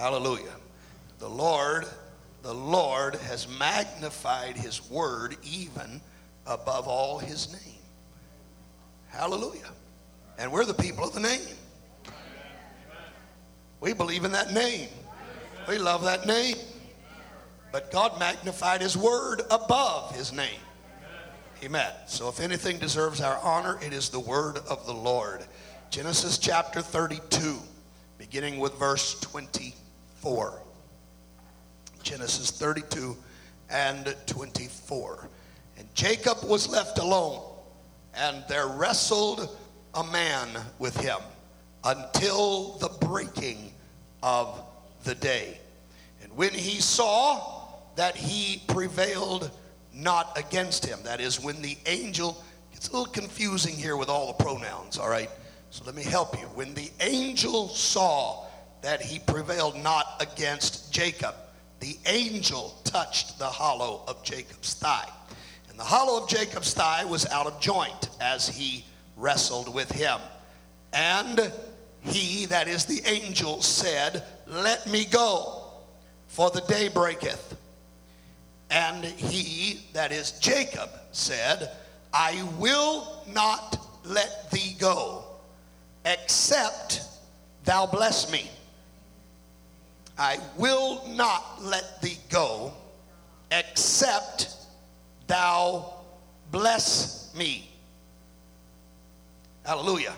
Hallelujah. The Lord, the Lord has magnified his word even above all his name. Hallelujah. And we're the people of the name. We believe in that name. We love that name. But God magnified his word above his name. Amen. So if anything deserves our honor, it is the word of the Lord. Genesis chapter 32, beginning with verse 24. Genesis 32 and 24. And Jacob was left alone, and there wrestled a man with him until the breaking of the day. And when he saw that he prevailed not against him, that is, when the angel, it's a little confusing here with all the pronouns, all right? So let me help you. When the angel saw that he prevailed not against Jacob, the angel touched the hollow of Jacob's thigh. And the hollow of Jacob's thigh was out of joint as he wrestled with him. And he, that is the angel, said, Let me go, for the day breaketh. And he, that is Jacob, said, I will not let thee go, except thou bless me. I will not let thee go, except thou bless me. Hallelujah.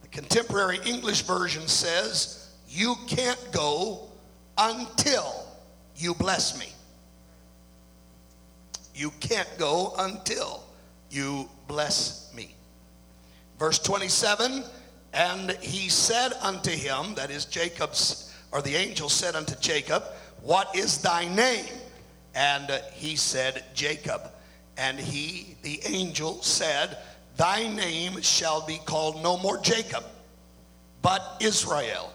The contemporary English version says, You can't go until you bless me. You can't go until you bless me. Verse 27 And he said unto him, that is Jacob's, or the angel said unto Jacob, What is thy name? And he said, Jacob. And he, the angel, said, Thy name shall be called no more Jacob, but Israel.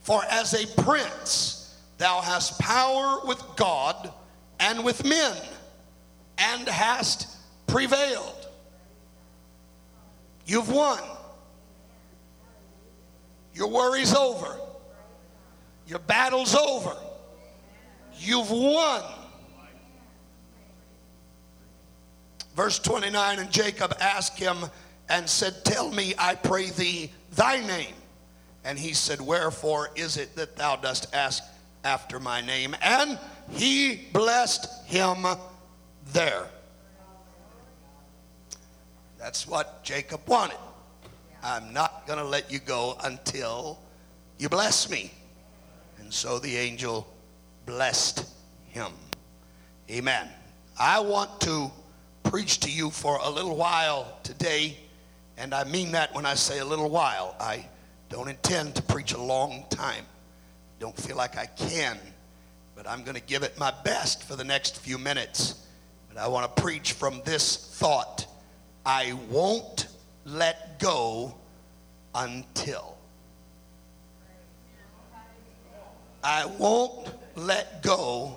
For as a prince thou hast power with God and with men, and hast prevailed. You've won. Your worry's over. Your battle's over. You've won. Verse 29 And Jacob asked him and said, Tell me, I pray thee, thy name. And he said, Wherefore is it that thou dost ask after my name? And he blessed him there. That's what Jacob wanted. I'm not going to let you go until you bless me. And so the angel blessed him. Amen. I want to preach to you for a little while today, and I mean that when I say a little while. I don't intend to preach a long time. Don't feel like I can, but I'm going to give it my best for the next few minutes. But I want to preach from this thought I won't let go until. I won't let go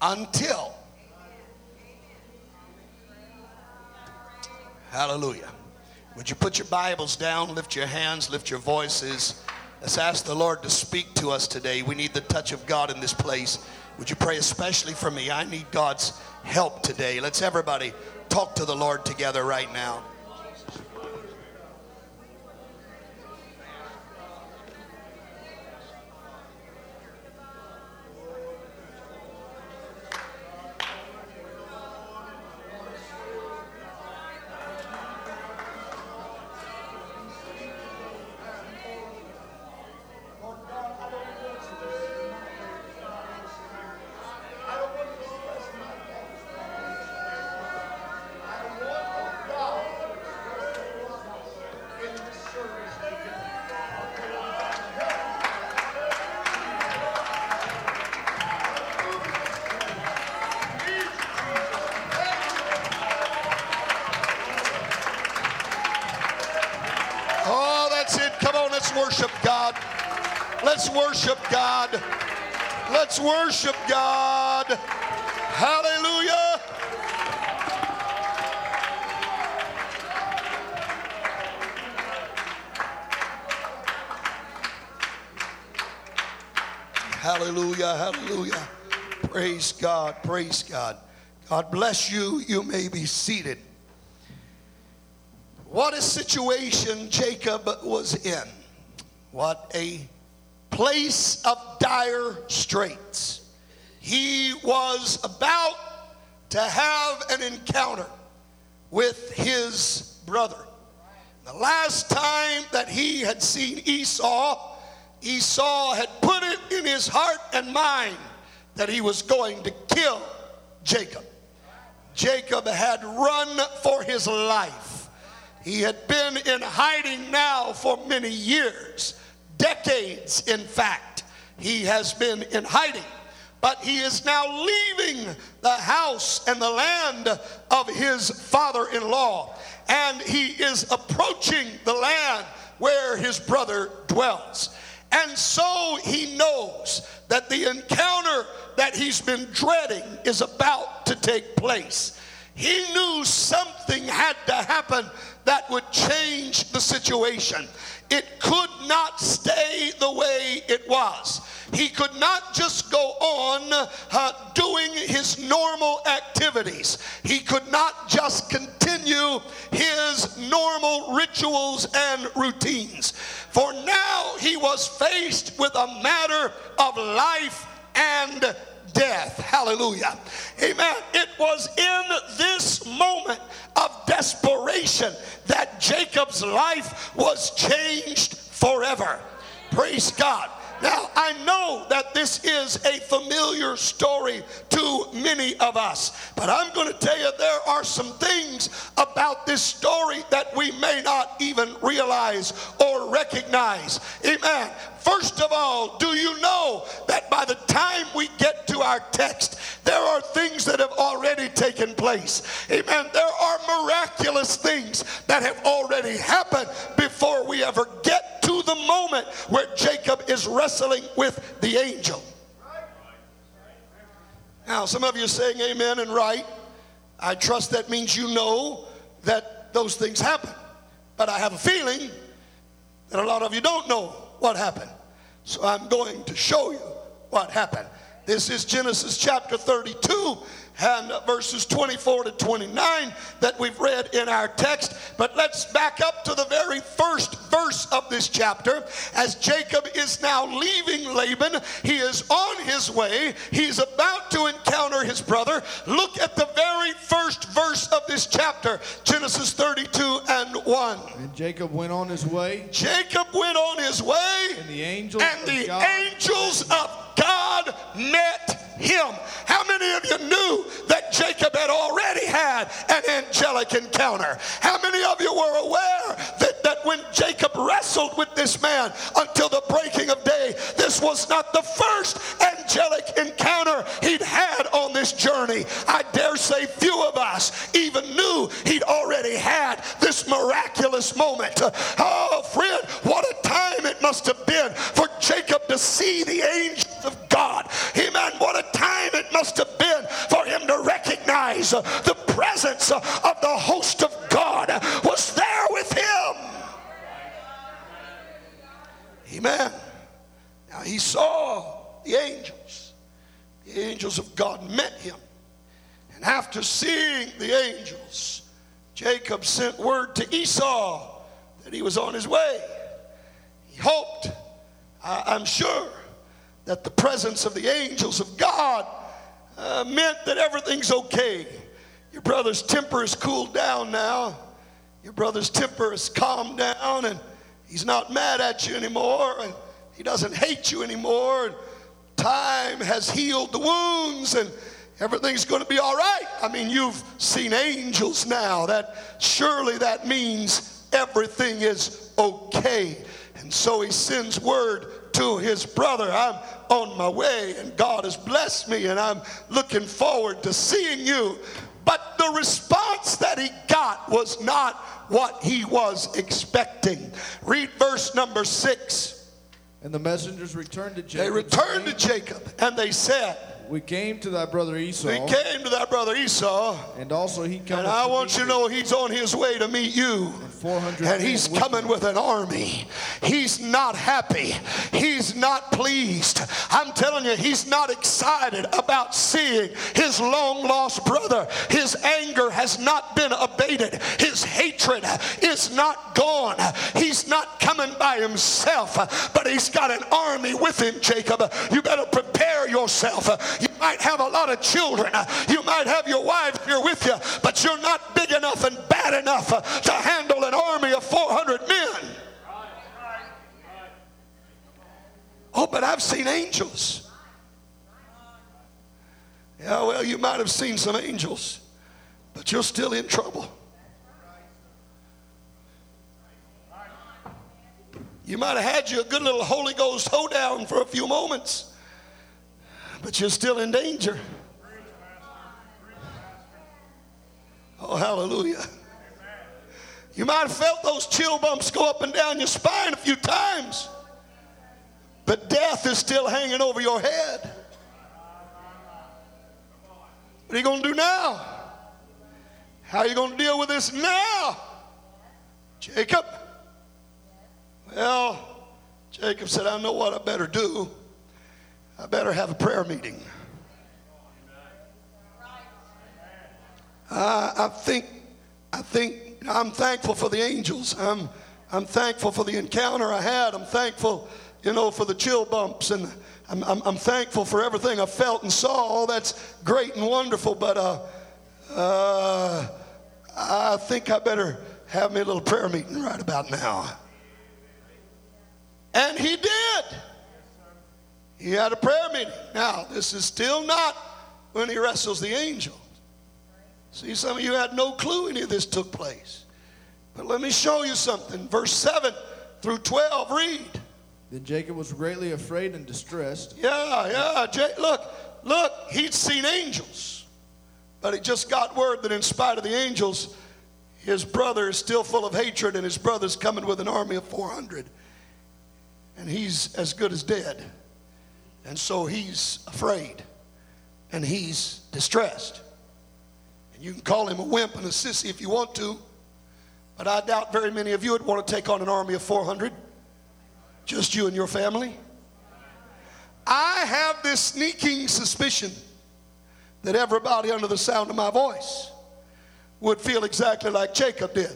until. Hallelujah. Would you put your Bibles down, lift your hands, lift your voices? Let's ask the Lord to speak to us today. We need the touch of God in this place. Would you pray especially for me? I need God's help today. Let's everybody talk to the Lord together right now. worship God. Let's worship God. Let's worship God. Hallelujah. Hallelujah. Hallelujah. Praise God. Praise God. God bless you. You may be seated. What a situation Jacob was in. What a place of dire straits. He was about to have an encounter with his brother. The last time that he had seen Esau, Esau had put it in his heart and mind that he was going to kill Jacob. Jacob had run for his life. He had been in hiding now for many years, decades, in fact. He has been in hiding. But he is now leaving the house and the land of his father in law. And he is approaching the land where his brother dwells. And so he knows that the encounter that he's been dreading is about to take place. He knew something had to happen that would change the situation. It could not stay the way it was. He could not just go on uh, doing his normal activities. He could not just continue his normal rituals and routines. For now he was faced with a matter of life and death. Hallelujah. Amen. It was in this moment of desperation that Jacob's life was changed forever. Praise God. Now, I know that this is a familiar story to many of us, but I'm going to tell you there are some things about this story that we may not even realize or recognize. Amen. First of all, do you know that by the time we get to our text, there are things that have already taken place? Amen. There are miraculous things that have already happened before we ever get to the moment where Jacob is wrestling with the angel. Now, some of you are saying amen and right. I trust that means you know that those things happen. But I have a feeling that a lot of you don't know what happened. So I'm going to show you what happened. This is Genesis chapter 32 and verses 24 to 29 that we've read in our text. But let's back up to the very first verse of this chapter. As Jacob is now leaving Laban, he is on his way. He's about to encounter his brother. Look at the very first verse of this chapter, Genesis 32 and 1. And Jacob went on his way. Jacob went on his way, and the angels, and the God angels of God met him. How many of you knew that Jacob had already had an angelic encounter? How many of you were aware that, that when Jacob wrestled with this man until the breaking of day, this was not the first angelic encounter he'd had on this journey? I dare say few of us even knew he'd already had this miraculous moment. Oh, friend, what a time it must have been for Jacob to see the angels of God. Amen. What a time it must have been for him to recognize the presence of the host of God was there with him. Amen. Now he saw the angels. The angels of God met him. And after seeing the angels, Jacob sent word to Esau that he was on his way. He hoped, I'm sure, that the presence of the angels of God uh, meant that everything's okay. Your brother's temper is cooled down now. Your brother's temper is calmed down, and he's not mad at you anymore, and he doesn't hate you anymore. And time has healed the wounds, and everything's going to be all right. I mean, you've seen angels now. That surely that means everything is okay. And so he sends word to his brother, I'm on my way, and God has blessed me, and I'm looking forward to seeing you. But the response that he got was not what he was expecting. Read verse number six. And the messengers returned to Jacob. They returned to Jacob, and they said, We came to thy brother Esau. We came to thy brother Esau, and also he cometh and I want you to know he's on his way to meet you. And 400 and he's with coming him. with an army. He's not happy. He's not pleased. I'm telling you, he's not excited about seeing his long lost brother. His anger has not been abated. His hatred is not gone. He's not coming by himself, but he's got an army with him, Jacob. You better prepare yourself. You might have a lot of children. Uh, you might have your wife here with you, but you're not big enough and bad enough uh, to handle an army of 400 men. Oh, but I've seen angels. Yeah, well, you might have seen some angels, but you're still in trouble. You might have had you a good little Holy Ghost hoedown for a few moments, but you're still in danger. Oh, hallelujah. You might have felt those chill bumps go up and down your spine a few times, but death is still hanging over your head. What are you going to do now? How are you going to deal with this now? Jacob? Well, Jacob said, I know what I better do. I better have a prayer meeting. I, I think, I think I'm thankful for the angels. I'm, I'm thankful for the encounter I had. I'm thankful, you know, for the chill bumps, and I'm, I'm, I'm thankful for everything I felt and saw. All that's great and wonderful, but uh, uh, I think I better have me a little prayer meeting right about now. And he did. He had a prayer meeting. Now, this is still not when he wrestles the angel. See, some of you had no clue any of this took place. But let me show you something. Verse 7 through 12, read. Then Jacob was greatly afraid and distressed. Yeah, yeah. Jay, look, look, he'd seen angels. But he just got word that in spite of the angels, his brother is still full of hatred, and his brother's coming with an army of 400. And he's as good as dead. And so he's afraid. And he's distressed. And you can call him a wimp and a sissy if you want to. But I doubt very many of you would want to take on an army of 400. Just you and your family. I have this sneaking suspicion that everybody under the sound of my voice would feel exactly like Jacob did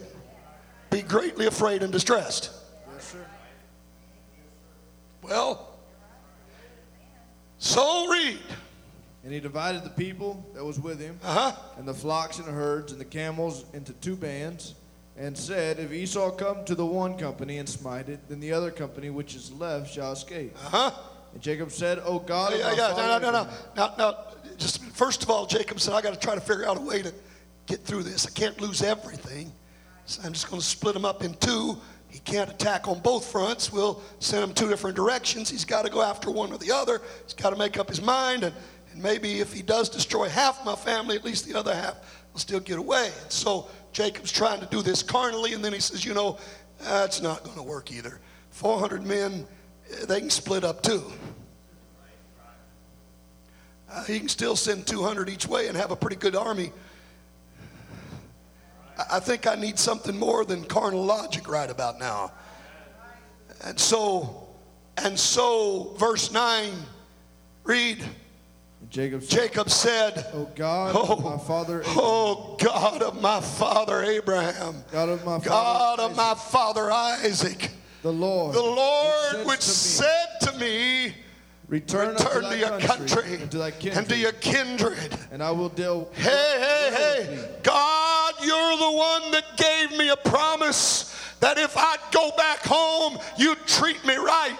be greatly afraid and distressed. Yes, sir. Well, so read. And he divided the people that was with him, Uh huh. and the flocks and the herds and the camels into two bands, and said, If Esau come to the one company and smite it, then the other company which is left shall escape. Uh huh. And Jacob said, "Oh God Yeah, yeah, father no, no, no, no. Abraham." Now, now, just first of all, Jacob said, I got to try to figure out a way to get through this. I can't lose everything. So I'm just going to split them up in two. He can't attack on both fronts. We'll send him two different directions. He's got to go after one or the other. He's got to make up his mind. And, and maybe if he does destroy half my family, at least the other half will still get away. And so Jacob's trying to do this carnally. And then he says, you know, that's not going to work either. 400 men, eh, they can split up too. Uh, he can still send 200 each way and have a pretty good army. I- think I need something more than carnal logic right about now. And so, and so, verse 9, read, Jacob said, Jacob said, O God of oh, my Oh, father Abraham, oh God of my father Abraham, God of my God father of my Isaac, father Isaac, the Lord, the Lord which said to me, Return, Return to your country and to and to your kindred. and I will deal Hey, hey, hey. God, you're the one that gave me a promise that if I'd go back home, you'd treat me right.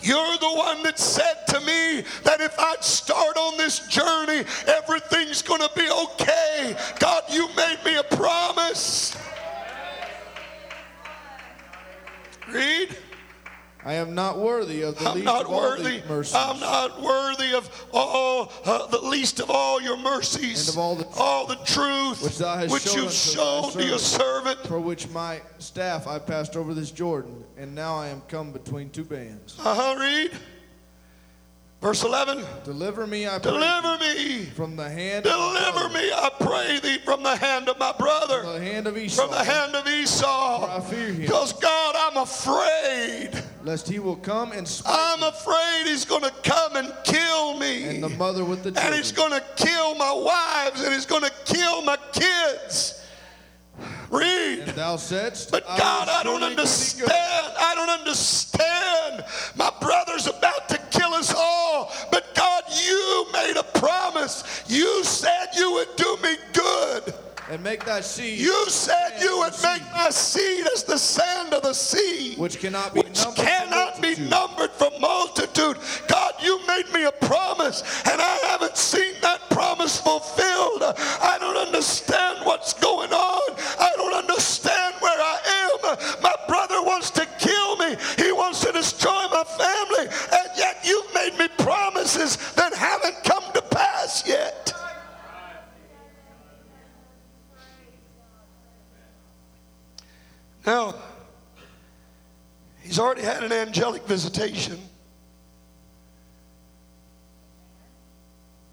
You're the one that said to me that if I'd start on this journey, everything's going to be okay. God, you made me a promise. Read. I am not worthy of the I'm least not of all worthy. the mercies. I'm not worthy of all uh, the least of all your mercies, And of all the- all the truth which thou hast which shown you've shown to your servant. for which my staff I passed over this Jordan, and now I am come between two bands. Uh huh. Read. Verse 11 Deliver me, I pray. Deliver me. From the hand of my Deliver me, I pray thee, from the hand of my brother, From the hand of Esau. from the hand of For I fear him. Because, God, I'm afraid. Lest he will come and I'm afraid he's going to come and kill me. and the mother with the and he's going to kill my wives and he's going to kill my kids. Read. And thou saidst, But God, will I don't surely do thee understand. I don't understand. My brother's about to kill us all. But God, you made a promise. You said you would do me good. And make thy seed You said you would make my seed as the sand of the sea. which cannot be Which numbered. for be numbered for multitude. God, you made me a promise, and I haven't seen that promise fulfilled. I don't understand what's going on. I don't understand where I am. My brother wants to kill me, he wants to destroy my family, and yet you've made me promises Now, he's already had an angelic visitation.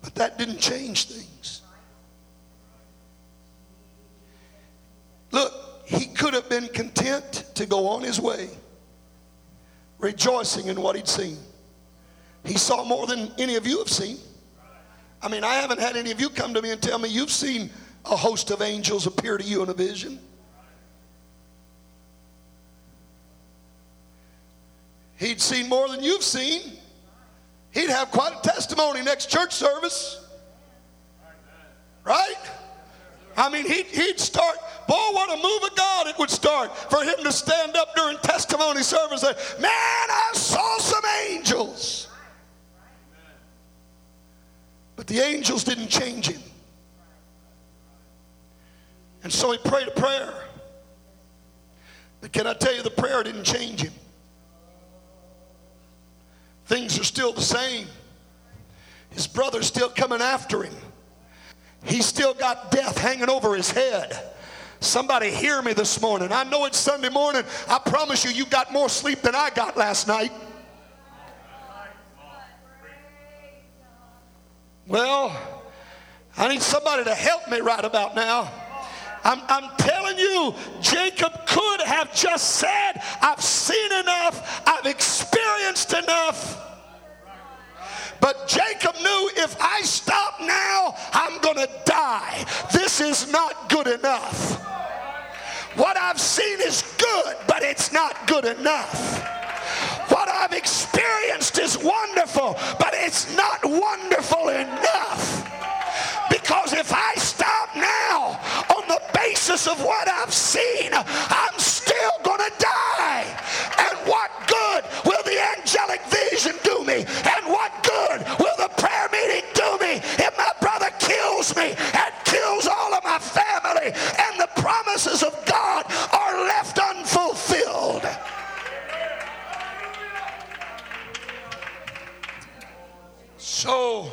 But that didn't change things. Look, he could have been content to go on his way, rejoicing in what he'd seen. He saw more than any of you have seen. I mean, I haven't had any of you come to me and tell me you've seen a host of angels appear to you in a vision. He'd seen more than you've seen. He'd have quite a testimony next church service. Right? I mean, he'd, he'd start, boy, what a move of God it would start for him to stand up during testimony service and say, Man, I saw some angels. But the angels didn't change him. And so he prayed a prayer. But can I tell you, the prayer didn't change him. Things are still the same. His brother's still coming after him. He's still got death hanging over his head. Somebody hear me this morning. I know it's Sunday morning. I promise you, you got more sleep than I got last night. Well, I need somebody to help me right about now. I'm, I'm telling you, Jacob could have just said, I've seen enough, I've experienced enough. But Jacob knew if I stop now, I'm going to die. This is not good enough. What I've seen is good, but it's not good enough. What I've experienced is wonderful, but it's not wonderful enough. Because if I stop basis of what I've seen, I'm still going to die. And what good will the angelic vision do me? And what good will the prayer meeting do me if my brother kills me and kills all of my family and the promises of God are left unfulfilled? So,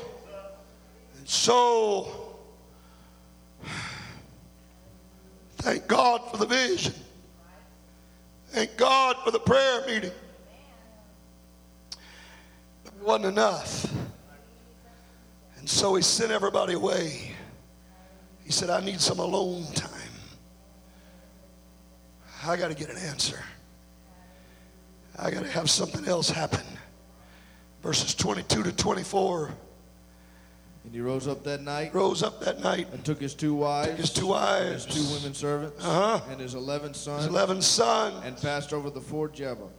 so, thank God for the vision. Thank God for the prayer meeting. It wasn't enough. And so he sent everybody away. He said, I need some alone time. I got to get an answer. I got to have something else happen. Verses 22 to 24 And he rose up that night rose up that night, and took his two wives, took his two and his wives, two women servants, Uh-huh. and his eleven sons, his 11 sons, and passed over the ford Jabbok.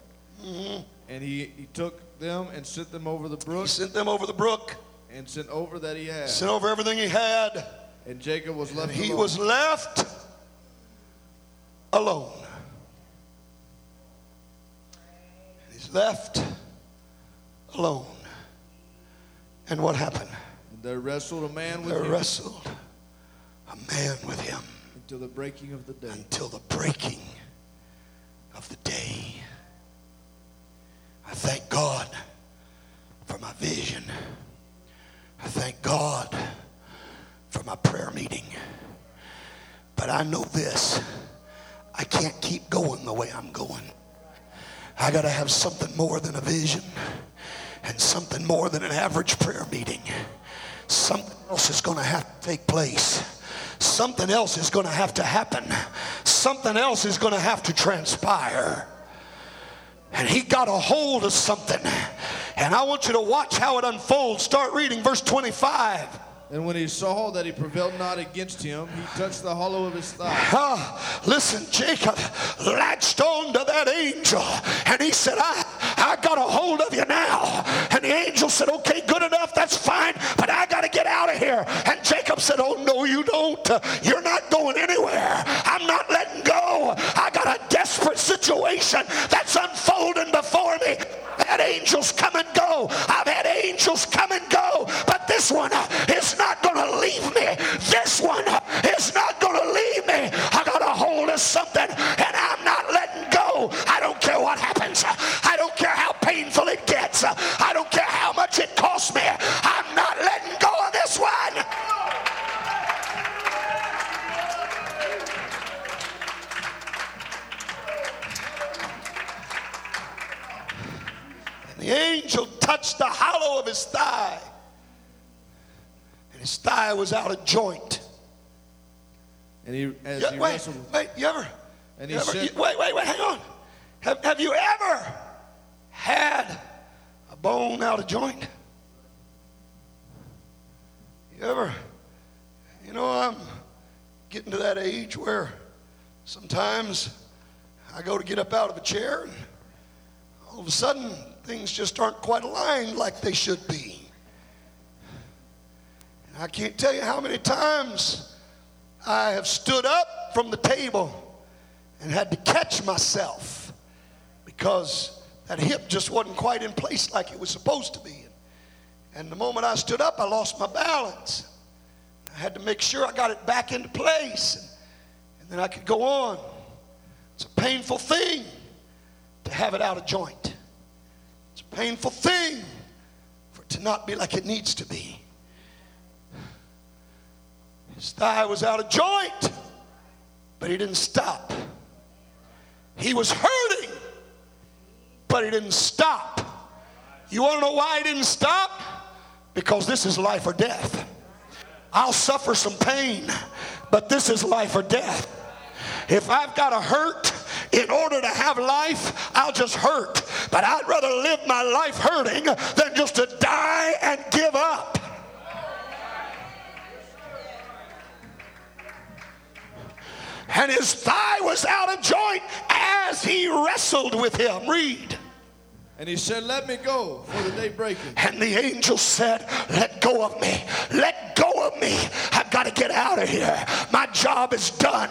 Mm-hmm. And he, he took them and sent them over the he brook, sent them over the brook, and sent over that he had. sent over everything he had, And Jacob was left he alone. was left alone. He's left alone. And what happened? There wrestled a man with There him wrestled a man with him until the breaking of the day. until the breaking of the day. I thank God for my vision. I thank God for my prayer meeting. But I know this I can't keep going the way I'm going. I got to have something more than a vision. And something more than an average prayer meeting. Something else is going to have to take place. Something else is going to have to happen. Something else is going to have to transpire. And he got a hold of something. And I want you to watch how it unfolds. Start reading verse 25. And when he saw that he prevailed not against him, he touched the hollow of his thigh. Listen, Jacob latched on to that angel and he said, I, I got a hold of you now. And the angel said, Okay, good enough, that's fine, but I got to get out of here. And Jacob said, Oh, no, you don't. You're not going anywhere. I'm not letting go. I got a desperate situation that's unfolding before me. I've had angels come and go. I've had angels come and go. But this one is not going to leave me. This one is not going to leave me. I got a hold of something and I'm not letting go. I don't care what happens. I don't care how painful it gets. I don't care how much it costs me. I'm not letting go of this one. The angel touched the hollow of his thigh. His thigh was out of joint. And he, as Yeah, he wait, wrestled, wait, you ever? And he ever- said- you- wait, wait, wait, hang on. Have, have you ever had a bone out of joint? You ever? You know, I'm getting to that age where sometimes I go to get up out of a chair and all of a sudden things just aren't quite aligned like they should be. I can't tell you how many times I have stood up from the table and had to catch myself because that hip just wasn't quite in place like it was supposed to be. And the moment I stood up, I lost my balance. I had to make sure I got it back into place and then I could go on. It's a painful thing to have it out of joint. It's a painful thing for it to not be like it needs to be. His thigh was out of joint, but he didn't stop. He was hurting, but he didn't stop. You want to know why he didn't stop? Because this is life or death. I'll suffer some pain, but this is life or death. If I've got to hurt in order to have life, I'll just hurt. But I'd rather live my life hurting than just to die and give up. And his thigh was out of joint as he wrestled with him. Read. And he said, Let me go, for the day breaketh. And the angel said, Let go of me. Let go of me. I've got to get out of here. My job is done.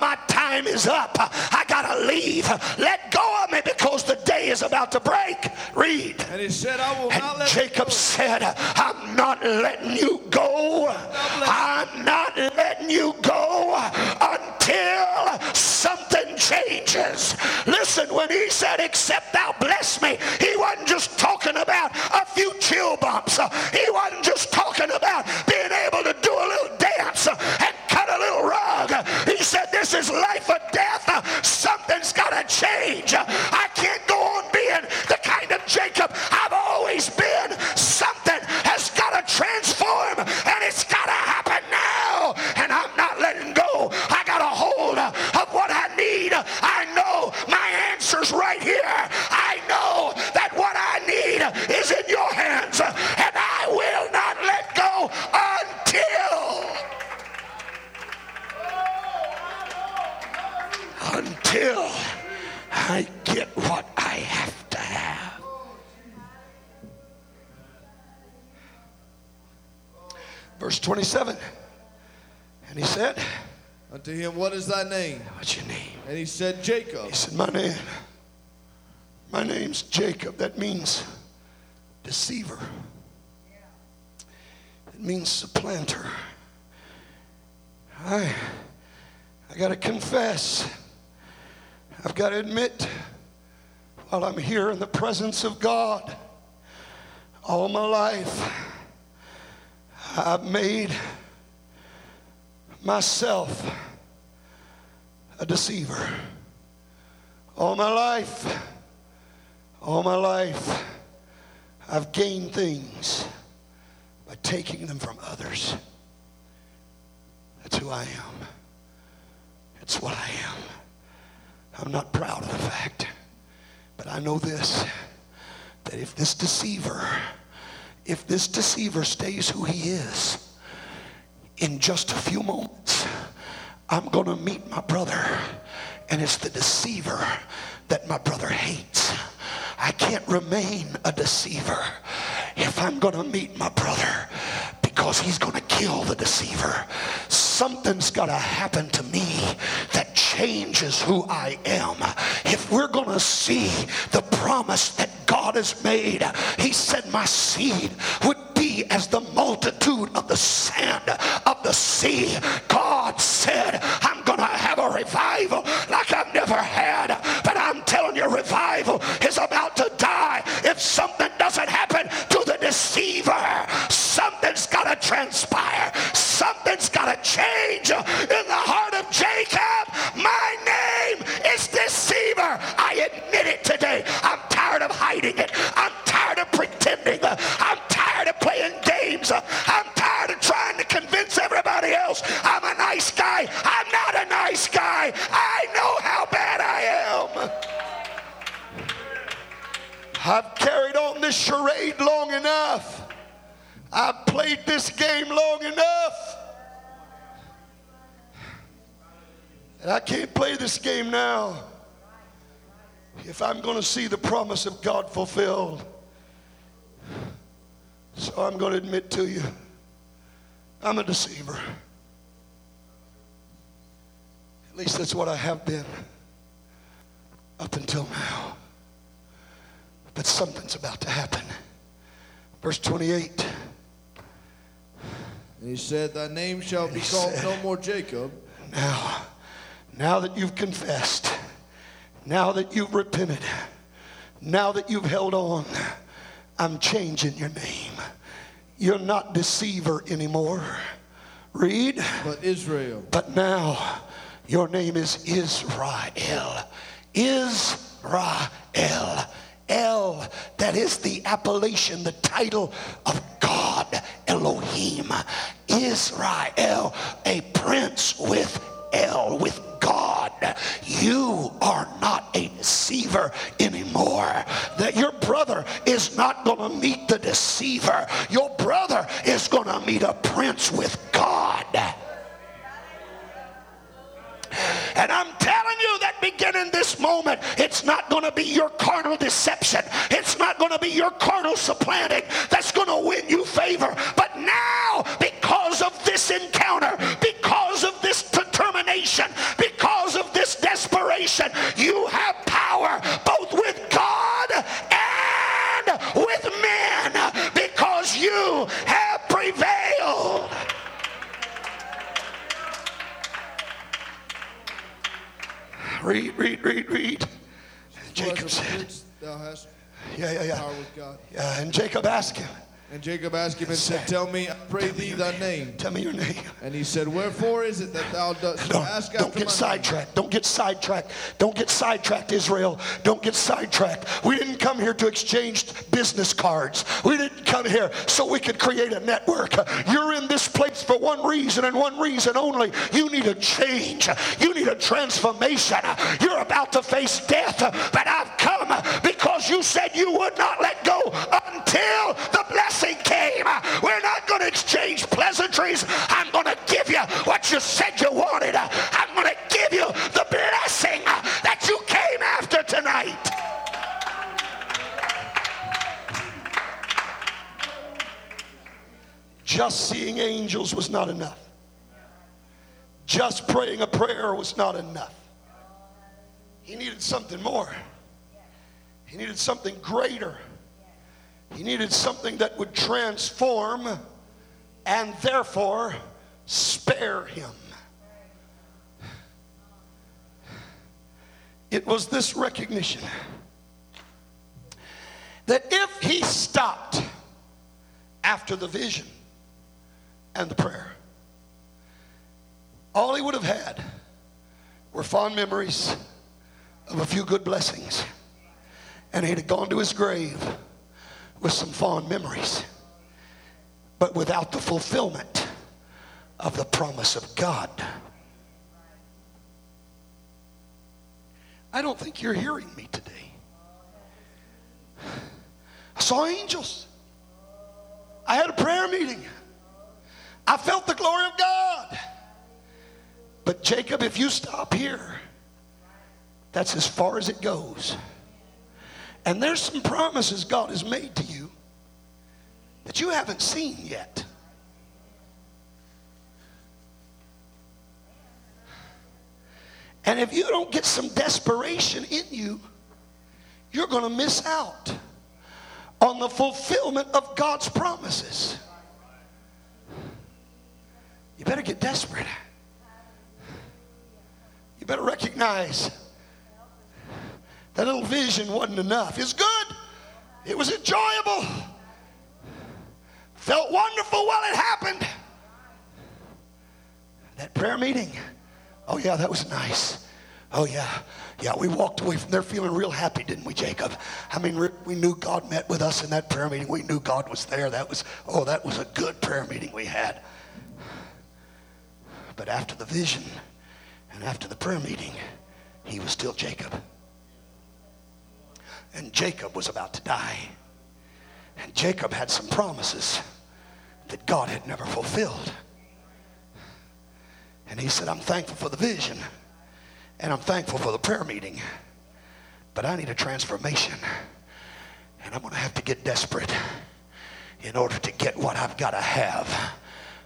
My time is up. I got to leave. Let go of me because the day is about to break. Read. And he said, I will not And let Jacob said, I'm not letting you go. I'm not letting you go until something changes. Listen, when he said, Except thou bless me, he wasn't just talking about a few chill bumps. He wasn't just talking about being able to do a little dance and cut a little rug. He said, This is life or death. Something's got to change. And he said, Jacob. He said, My name, my name's Jacob. That means deceiver. It means supplanter. I I gotta confess. I've got to admit, while I'm here in the presence of God, all my life, I've made myself a deceiver. All my life, all my life, I've gained things by taking them from others. That's who I am. It's what I am. I'm not proud of the fact, but I know this that if this deceiver, if this deceiver stays who he is, in just a few moments, I'm going to meet my brother, and it's the deceiver that my brother hates. I can't remain a deceiver if I'm going to meet my brother because he's going to kill the deceiver. Something's got to happen to me that changes who I am. If we're going to see the promise that God has made, He said, My seed would be as the multitude of the sand of the sea. God said, I'm going to have a revival to see the promise of God fulfilled. So I'm going to admit to you, I'm a deceiver. At least that's what I have been up until now. But something's about to happen. Verse 28. And he said, Thy name shall be called said- no more Jacob, Now, now that you've confessed, now that you've repented, now that you've held on, I'm changing your name. You're not deceiver anymore. Read. but Israel. But now your name is Israel. Israel. El, that is the appellation, the title of God, Elohim. Israel, a prince with El, with God. You are not a deceiver anymore. That your brother is not going to meet the deceiver. Your brother is going to meet a prince with God. And I'm telling you that beginning this moment, it's not going to be your carnal deception. It's not going to be your carnal supplanting that's going to win you favor. But now, because of this encounter, because determination, because of this desperation, you have power both with God and with men because you have prevailed. Read, read, read, read. Jacob said, which thou hast yeah, yeah, power yeah. with God. yeah. And Jacob asked him, And Jacob asked him and said, Tell me, I pray thee thy name. tell me your name. And he said, Wherefore is it that thou dost Don't, ask don't get sidetracked. Don't get sidetracked. Don't get sidetracked, Israel. Don't get sidetracked. We didn't come here to exchange business cards. We didn't come here so we could create a network. You're in this place for one reason and one reason only. You need a change. You need a transformation. You're about to face death, but I've come because you said you would not let go until the blessing came. We're not going to exchange pleasantries. I'm going to give you what you said you wanted. I'm going to give you the blessing that you came after tonight. Just seeing angels was not enough. Just praying a prayer was not enough. He needed something more. He needed something greater. He needed something that would transform and therefore spare him. It was this recognition that if he stopped after the vision and the prayer, all he would have had were fond memories of a few good blessings. And he'd have gone to his grave with some fond memories, but without the fulfillment of the promise of God. I don't think you're hearing me today. I saw angels. I had a prayer meeting. I felt the glory of God. But Jacob, if you stop here, that's as far as it goes. And there's some promises God has made to you that you haven't seen yet. And if you don't get some desperation in you, you're going to miss out on the fulfillment of God's promises. You better get desperate. You better recognize that little vision wasn't enough. It's good, it was enjoyable, felt wonderful while it happened. That prayer meeting, oh, yeah, that was nice. Oh, yeah. Yeah, we walked away from there feeling real happy, didn't we, Jacob? I mean, we knew God met with us in that prayer meeting. We knew God was there. That was, oh, that was a good prayer meeting we had. But after the vision and after the prayer meeting, he was still Jacob. And Jacob was about to die. And Jacob had some promises that God had never fulfilled. And he said, I'm thankful for the vision. And I'm thankful for the prayer meeting. But I need a transformation. And I'm going to have to get desperate in order to get what I've got to have.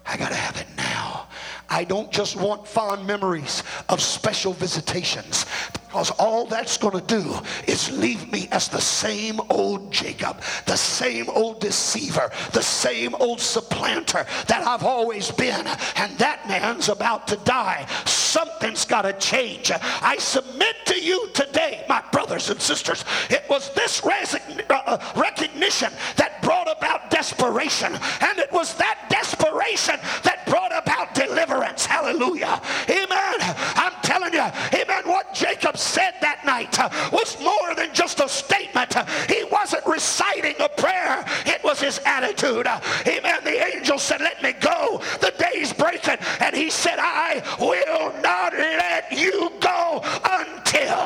I got to have it now. I don't just want fond memories of special visitations because all that's going to do is leave me as the same old Jacob, the same old deceiver, the same old supplanter that I've always been. And that man's about to die. Something's got to change. I submit to you today, my brothers and sisters, it was this resign- uh, recognition that brought about desperation. And it was that desperation that brought about deliverance. Hallelujah. Amen. I'm telling you, amen, what Jacob said that night uh, was more than just a statement. He wasn't reciting a prayer, it was his attitude. Amen. The angel said, Let me go. The day's breaking. And he said, I will not let you go until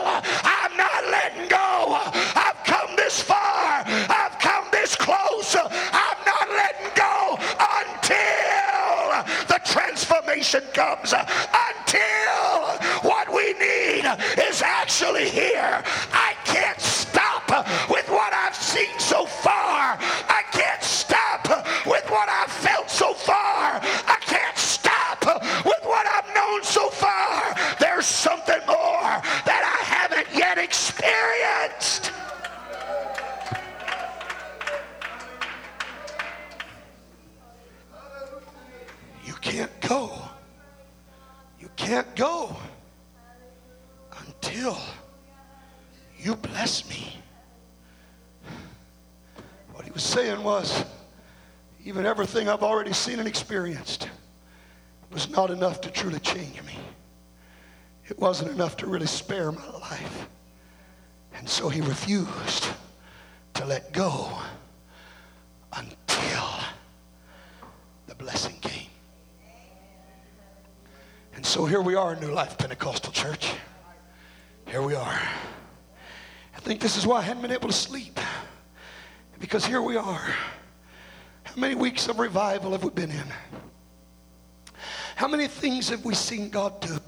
I'm not letting go. I've come this far. I've come this close. I'm not letting go transformation comes. Uh, until what we need is actually here. I everything I've already seen and experienced was not enough to truly change me. It wasn't enough to really spare my life. And so he refused to let go until the blessing came. And so here we are New Life Pentecostal Church. Here we are. I think this is why I hadn't been able to sleep. Because here we are. How many weeks of revival have we been in? How many things have we seen God do?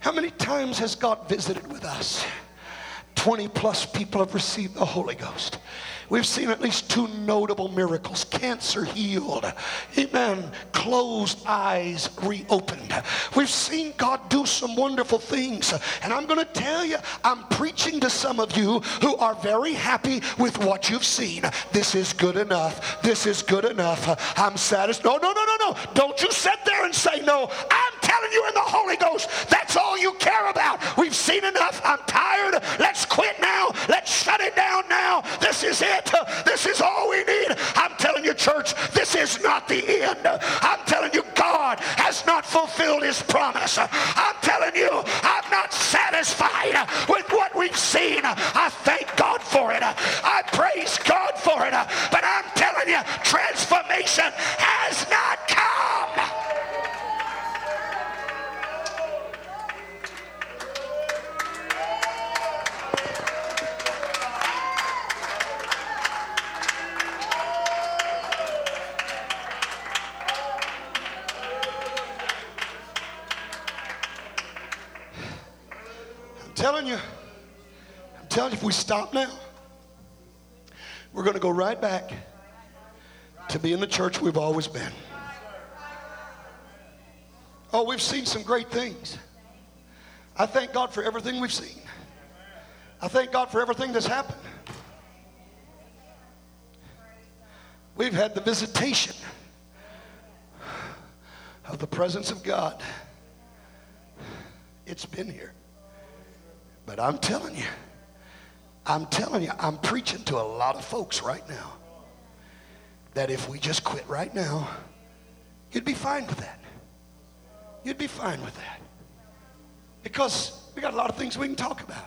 How many times has God visited with us? 20 plus people have received the Holy Ghost. We've seen at least two notable miracles cancer healed, amen, closed eyes reopened. We've seen God do some wonderful things. And I'm going to tell you, I'm preaching to some of you who are very happy with what you've seen. This is good enough. This is good enough. I'm satisfied. No, no, no, no, no. Don't you sit there and say no. I'm telling you in the Holy Ghost, that's all you care about. We've seen enough. I'm tired. Let's quit now. Let's shut it down now. This is it. This is all we need. I'm telling you, church, this is not the end. I'm telling you, God has not fulfilled his promise. I'm telling you, I'm not satisfied with what we've seen. I thank God for it. I I praise God for it. But I'm telling you, transformation has not come. Telling you, if we stop now, we're going to go right back to being the church we've always been. Oh, we've seen some great things. I thank God for everything we've seen. I thank God for everything that's happened. We've had the visitation of the presence of God. It's been here. But I'm telling you, I'm telling you, I'm preaching to a lot of folks right now that if we just quit right now, you'd be fine with that. You'd be fine with that. Because we got a lot of things we can talk about.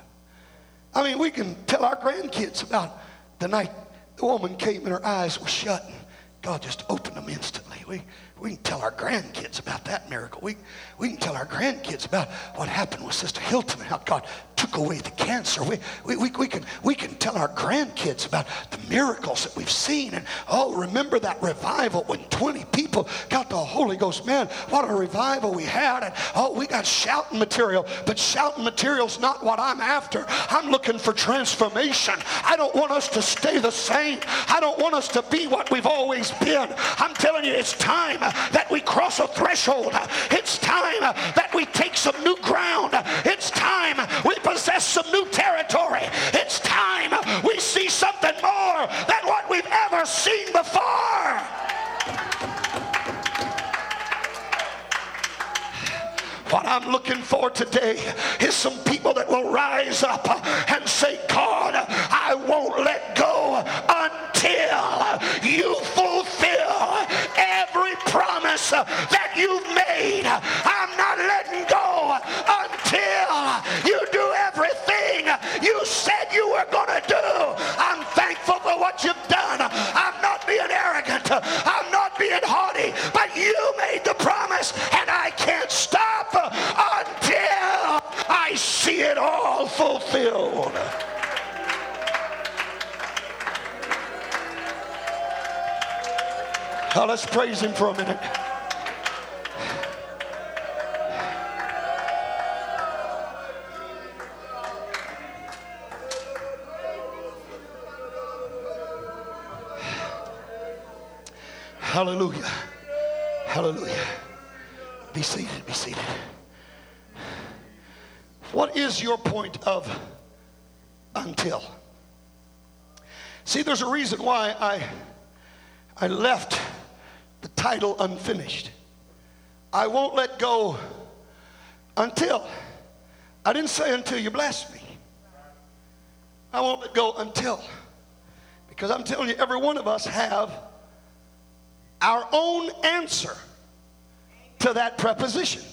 I mean, we can tell our grandkids about the night the woman came and her eyes were shut and God just opened them instantly. We, we can tell our grandkids about that miracle. We, we can tell our grandkids about what happened with Sister Hilton and how God took away the cancer. We, we, we, we, can, we can tell our grandkids about the miracles that we've seen. And oh, remember that revival when 20 people got the Holy Ghost. Man, what a revival we had. And oh, we got shouting material, but shouting material's not what I'm after. I'm looking for transformation. I don't want us to stay the same. I don't want us to be what we've always been. I'm telling you, it's time that we cross a threshold. It's time that we take some new ground. It's time we possess some new territory. It's time we see something more than what we've ever seen before. What I'm looking for today is some people that will rise up and say, God, I won't let go until you fulfill promise that you've made. I'm not letting go until you do everything you said you were going to do. I'm thankful for what you've done. I'm not being arrogant. I'm not being haughty. But you made the promise, Now let's praise him for a minute. Hallelujah. Hallelujah. Be seated, be seated. What is your point of until? See, there's a reason why I, I left title unfinished. I won't let go until. I didn't say until you bless me. I won't let go until. Because I'm telling you, every one of us have our own answer to that preposition.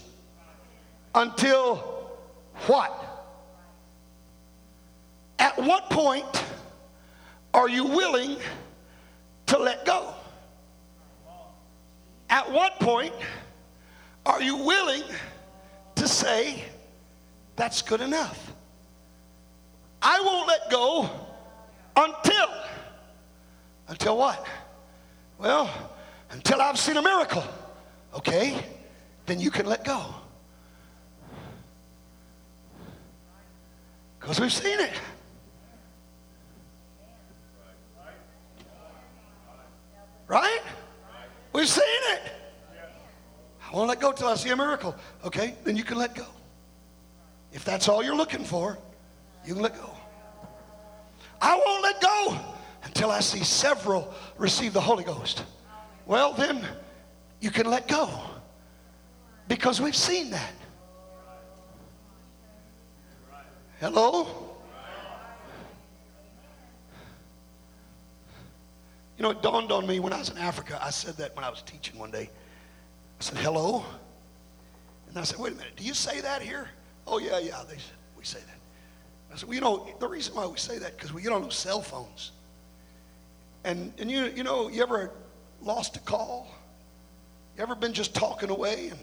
Until what? At what point are you willing to let go? At what point are you willing to say, that's good enough? I won't let go until, until what? Well, until I've seen a miracle. Okay, then you can let go. Because we've seen it. Right? We've seen it. I won't let go till I see a miracle. Okay, then you can let go. If that's all you're looking for, you can let go. I won't let go until I see several receive the Holy Ghost. Well, then you can let go because we've seen that. Hello? You know, it dawned on me when I was in Africa. I said that when I was teaching one day. I said, hello? And I said, wait a minute, do you say that here? Oh, yeah, yeah, they we say that. I said, well, you know, the reason why we say that, because we get on those cell phones And, and you, you know, you ever lost a call? You ever been just talking away and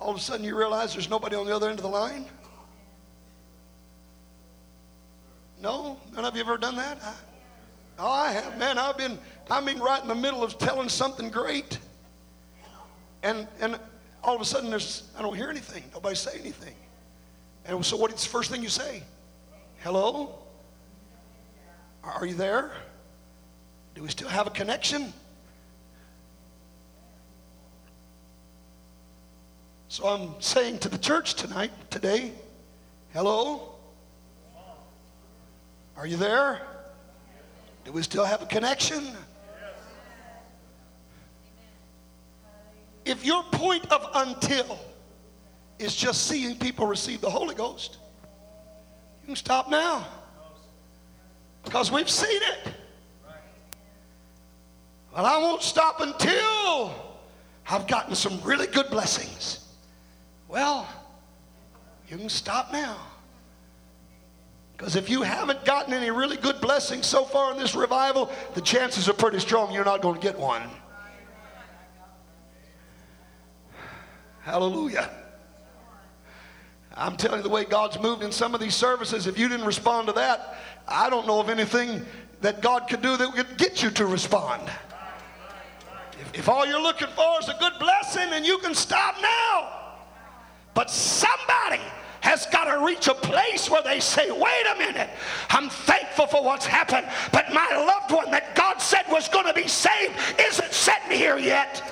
all of a sudden you realize there's nobody on the other end of the line? No? None of you ever done that? I, oh, I have. Man, I've been, I mean, right in the middle of telling something great. And, and all of a sudden there's, I don't hear anything. Nobody say anything. And so what's the first thing you say? Hello? Are you there? Do we still have a connection? So I'm saying to the church tonight, today, hello? Are you there? Do we still have a connection? If your point of until is just seeing people receive the Holy Ghost, you can stop now. Because we've seen it. Well, I won't stop until I've gotten some really good blessings. Well, you can stop now. Because if you haven't gotten any really good blessings so far in this revival, the chances are pretty strong you're not going to get one. Hallelujah. I'm telling you the way God's moved in some of these services, if you didn't respond to that, I don't know of anything that God could do that would get you to respond. If, if all you're looking for is a good blessing, then you can stop now. But somebody has got to reach a place where they say, wait a minute, I'm thankful for what's happened, but my loved one that God said was going to be saved isn't sitting here yet.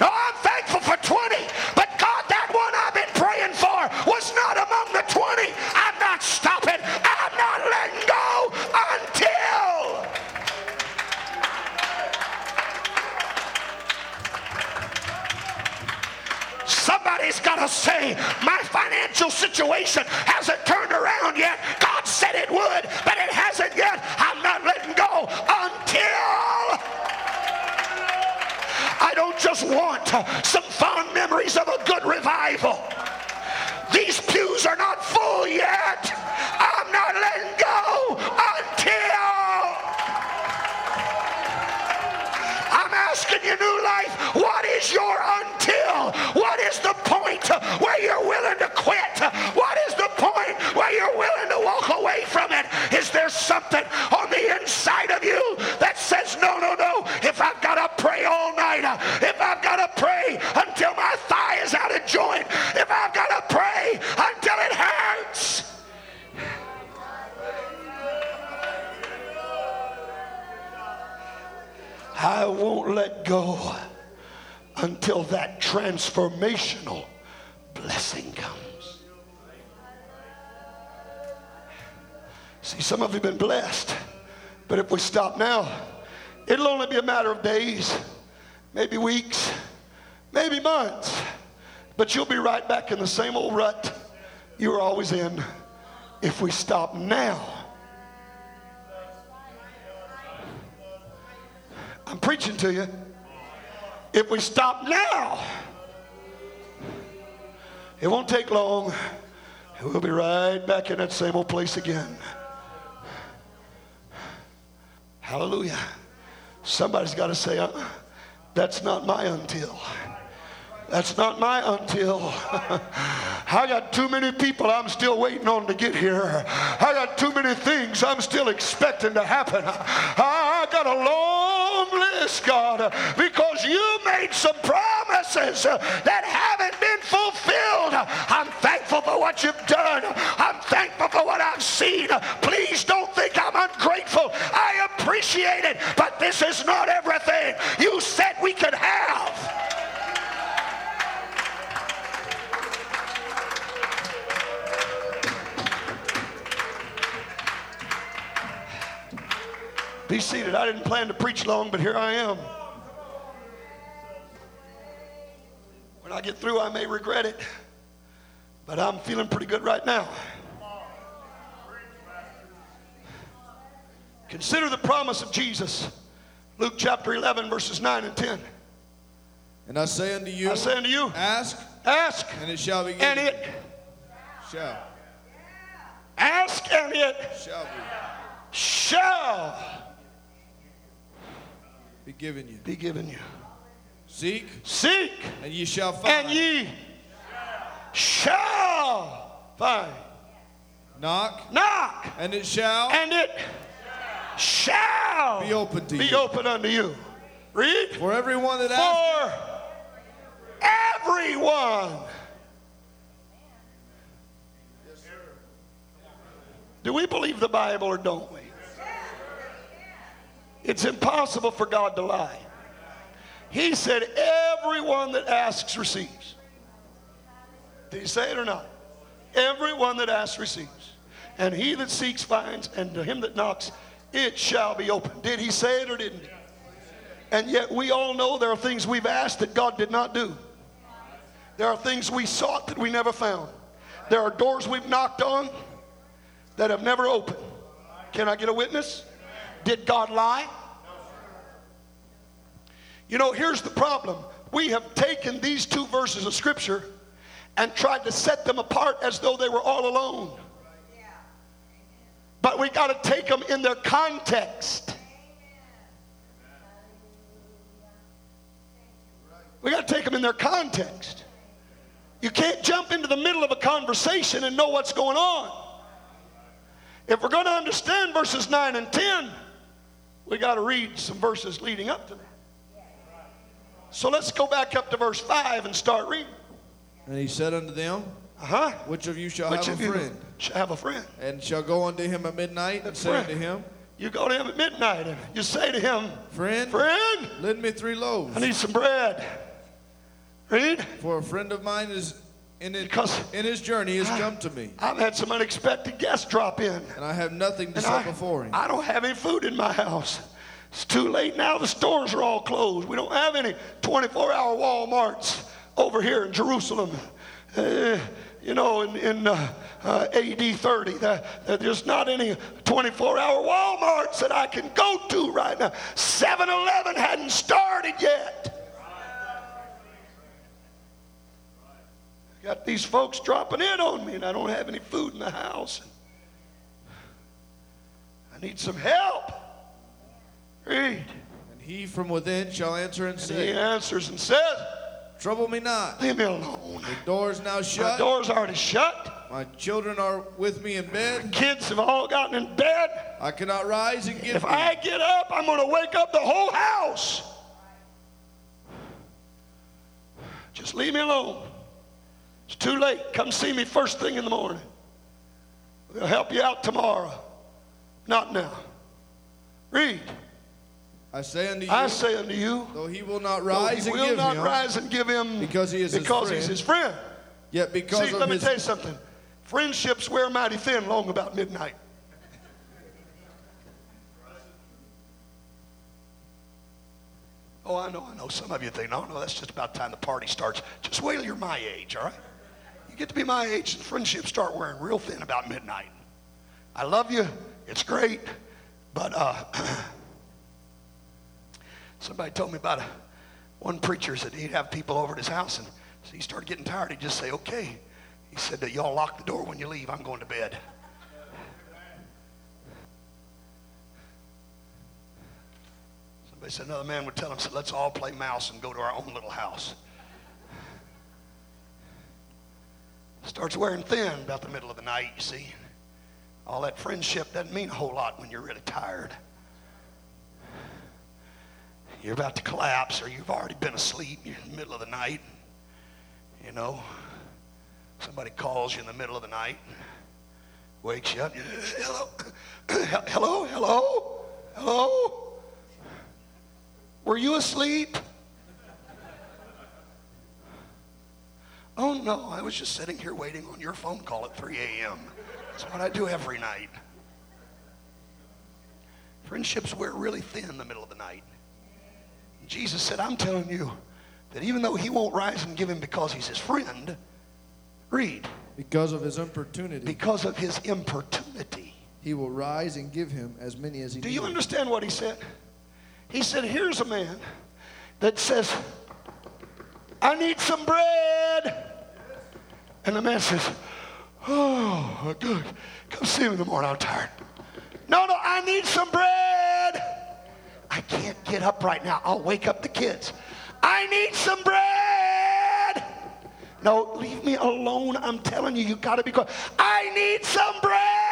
No, I'm thankful for 20, but God, that one I've been praying for was not among the 20. I'm not stopping. Somebody's got to say, my financial situation hasn't turned around yet. God said it would, but it hasn't yet. I'm not letting go until I don't just want some until it hurts, I won't let go until that transformational blessing comes. See, some of you have been blessed, but if we stop now, it'll only be a matter of days, maybe weeks, maybe months, but you'll be right back in the same old rut you were always in if we stop now. I'm preaching to you. If we stop now, it won't take long. We'll be right back in that same old place again. Hallelujah. Somebody's got to say, uh, that's not my until. That's not my until. I got too many people I'm still waiting on to get here. I got too many things I'm still expecting to happen. I got a long list, God, because you made some promises that haven't been fulfilled. I'm thankful for what you've done. I'm thankful for what I've seen. Please don't think I'm ungrateful. I appreciate it, but this is not everything you said we could have. Be seated. I didn't plan to preach long, but here I am. When I get through, I may regret it, but I'm feeling pretty good right now. Consider the promise of Jesus. Luke chapter 11, verses 9 and 10. And I say unto you, I say unto you, ask, ask, and it shall be given. and it shall. Ask and it shall be, shall be given you. be given you. Seek, Seek and ye shall find. and ye shall find. Knock, Knock and it shall and it shall be open to be you. open unto you. Read. For everyone that asks, For everyone. Do we believe the Bible or don't? It's impossible for God to lie. He said, Everyone that asks receives. Did he say it or not? Everyone that asks receives. And he that seeks finds, and to him that knocks, it shall be open. Did he say it or didn't he? And yet we all know there are things we've asked that God did not do. There are things we sought that we never found. There are doors we've knocked on that have never opened. Can I get a witness? Did God lie? You know, here's the problem. We have taken these two verses of Scripture and tried to set them apart as though they were all alone. But we got to take them in their context. We got to take them in their context. You can't jump into the middle of a conversation and know what's going on. If we're going to understand verses 9 and 10, we got to read some verses leading up to that. So let's go back up to verse 5 and start reading. and he said unto them, Uh huh. Which of you shall Which have a friend? shall have a friend? And shall go unto him at midnight and say Friend. unto him, You go to him at midnight and you say to him, Friend, Friend, lend me three loaves. I need some bread. Read. For a friend of mine is in, it, Because- in his journey is come to me, I've had some unexpected guests drop in. and I have nothing to set I, before him. I don't have any food in my house. It's too late now. The stores are all closed. We don't have any 24 hour Walmarts over here in Jerusalem. Uh, you know, in, in uh, uh, AD 30, there- there's not any 24 hour Walmarts that I can go to right now. 7 Eleven hadn't started yet. Got these folks dropping in on me, and I don't have any food in the house. I need some help. Read. And he from within shall answer and And he answers and says, Trouble me not. Leave me alone. The door's now My shut. door's already shut. My children are with me in bed. Kids have all gotten in bed. I cannot rise and get. If thee. I get up, I'm going to wake up the whole house. Just leave me alone. It's too late. Come see me first thing in the morning. We'll help you out tomorrow. Not now. Read. I say unto you, I say unto you, though he will not rise he and will give not him, rise and give him because he is his because he's friend. his friend. yet because See, let me tell you something. Friendships wear mighty thin long about midnight. Oh, I know, I know. Some of you think, no, no, that's just about time the party starts. Just wait till you're my age, all right? You get to be my age, and friendships start wearing real thin about midnight. I love you. It's great. But uh, somebody told me about a, one preacher said he'd have people over at his house, and so he started getting tired. He'd just say, okay. He said that y'all lock the door when you leave. I'm going to bed. Somebody said another man would tell him, said, let's all play mouse and go to our own little house. Starts wearing thin about the middle of the night, you see. All that friendship doesn't mean a whole lot when you're really tired. You're about to collapse or you've already been asleep. In the middle of the night. You know, somebody calls you in the middle of the night, wakes you up. Hello, hello, hello, hello. Were you asleep? Oh no, I was just sitting here waiting on your phone call at 3 a.m. That's what I do every night. Friendships wear really thin in the middle of the night. Jesus said, I'm telling you that even though he won't rise and give him because he's his friend, read, because of his importunity, because of his importunity. he will rise and give him as many as he Do you understand what he said? He said, Here's a man that says, I need some bread. And the man says, Oh, good. Come see me in the morning. I'm tired. No, no, I need some bread. I can't get up right now. I'll wake up the kids. I need some bread. No, leave me alone. I'm telling you, you got to be quiet. I need some bread.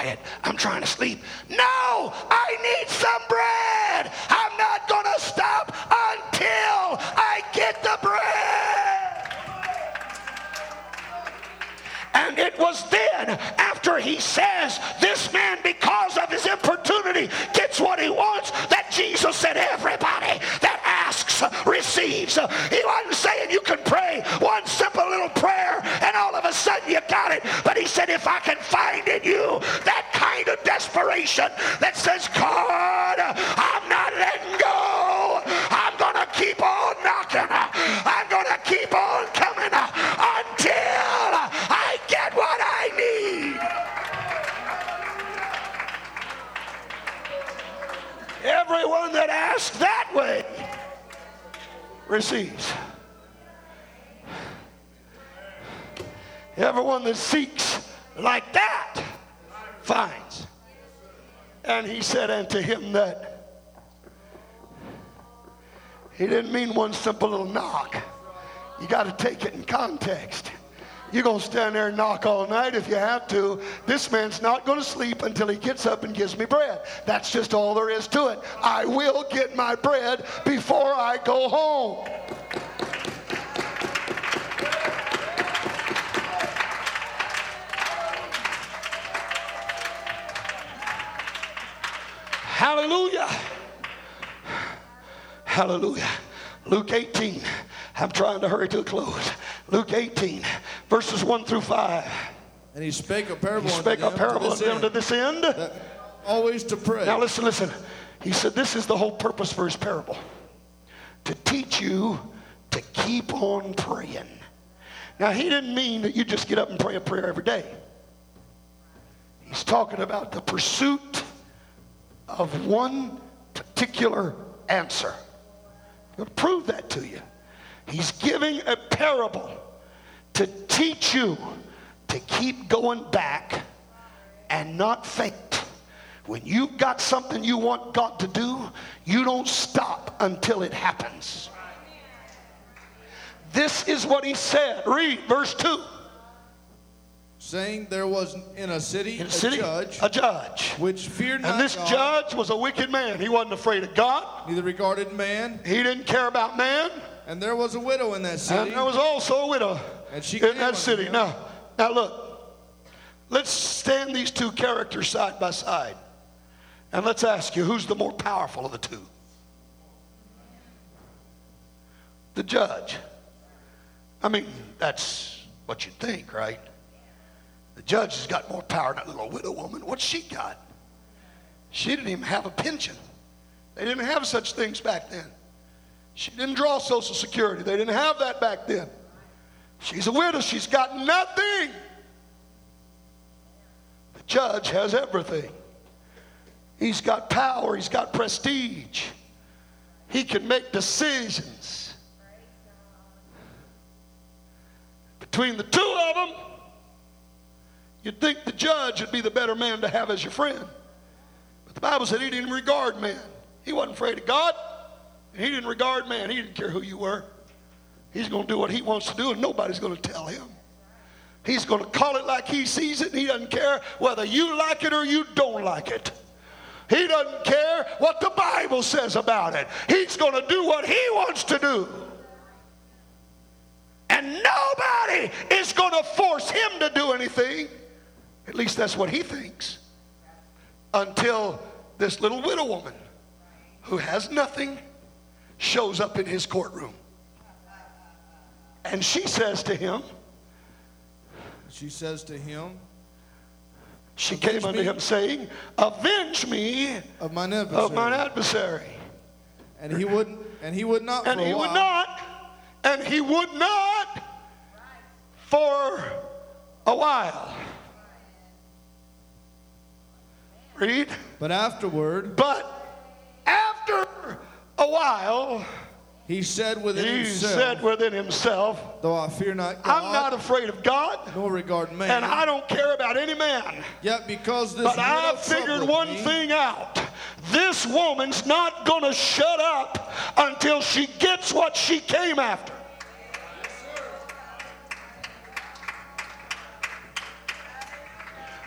Quiet? I'm trying to sleep. No, I need some bread. I'm not going to stop until I get the bread. And it was then, after he says, This man, because of his importunity, gets what he wants, that Jesus said, Everybody receives. He wasn't saying you can pray one simple little prayer and all of a sudden you got it. But he said, If I can find in you that kind of desperation that says, God, I'm not letting go. I'm going to keep on knocking. I'm going to keep on coming until I get what I need. Everyone that asks that way receives. Everyone that seeks like that finds. And he said unto him that he didn't mean one simple little knock. You got to take it in context. You're going to stand there and knock all night if you have to. This man's not going to sleep until he gets up and gives me bread. That's just all there is to it. I will get my bread before I go home. Hallelujah. Hallelujah. Luke 18. I'm trying to hurry to a close. Luke 18, verses 1 through 5. And he spake a parable He spake a unto them parable to unto this them to this end. that always to pray. Now listen, listen. He said this is the whole purpose for his parable. To teach you to keep on praying. Now he didn't mean that you just get up and pray a prayer every day. He's talking about the pursuit of one particular answer. He'll prove that to you. He's giving a parable to teach you to keep going back and not faint. When you've got something you want God to do, you don't stop until it happens. This is what he said. Read verse 2. saying there was in a city, In a a judge a judge. which feared not And this God, judge was a wicked man. He wasn't afraid of God. neither regarded man. He didn't care about man. And there was a widow in that city. And there was also a widow in that city. him. Now, now look. Let's stand these two characters side by side. And let's ask you, who's the more powerful of the two? The judge. I mean, that's what you'd think, right? The judge has got more power than that little widow woman. What's she got? She didn't even have a pension. They didn't have such things back then. She didn't draw Social Security. They didn't have that back then. She's a widow. She's got nothing. The judge has everything. He's got power. He's got prestige. He can make decisions. Between the two of them, you'd think the judge would be the better man to have as your friend. But the Bible said he didn't regard man. He wasn't afraid of God. He didn't regard man. He didn't care who you were. He's going to do what he wants to do, and nobody's going to tell him. He's going to call it like he sees it, and he doesn't care whether you like it or you don't like it. He doesn't care what the Bible says about it. He's going to do what he wants to do. And nobody is going to force him to do anything. At least that's what he thinks. Until this little widow woman who has nothing shows up in his courtroom. And she says to him, She says to him, she came unto me. him saying, Avenge me of mine adversary. of mine adversary. And he would and he would not And he would not, and he would not for a while. Read. But afterward, But after a while, he said within he himself, said within himself, Though I fear not God, I'm not afraid of God, nor regard man, and I don't care about any man. yet because this But I figured one me, thing out. This woman's not going to shut up until she gets what she came after.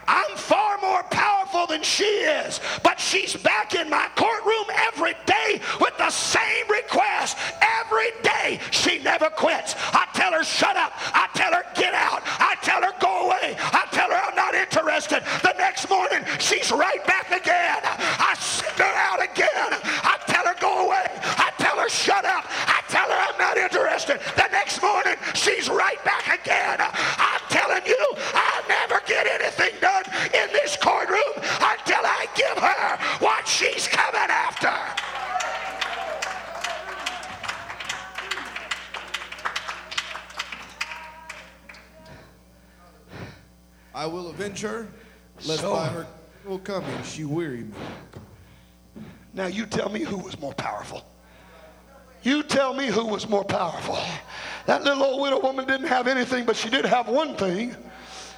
I'm far more powerful than she is, but she's back in my courtroom every day with the same request. Every day, she never quits. I tell her, shut up. I tell her, get out. I tell her, go away. I tell her, I'm not interested. The next morning, she's right back again. I send her out again. I tell her, go away. I tell her, shut up. I tell her, I'm not interested. The next morning, she's right back again. I'm telling you, I'll never get anything done in this courtroom until I give her what she's coming after. I will avenge her, lest So- by her will come coming she weary me. Now you tell me who was more powerful. You tell me who was more powerful. That little old widow woman didn't have anything, but she did have one thing.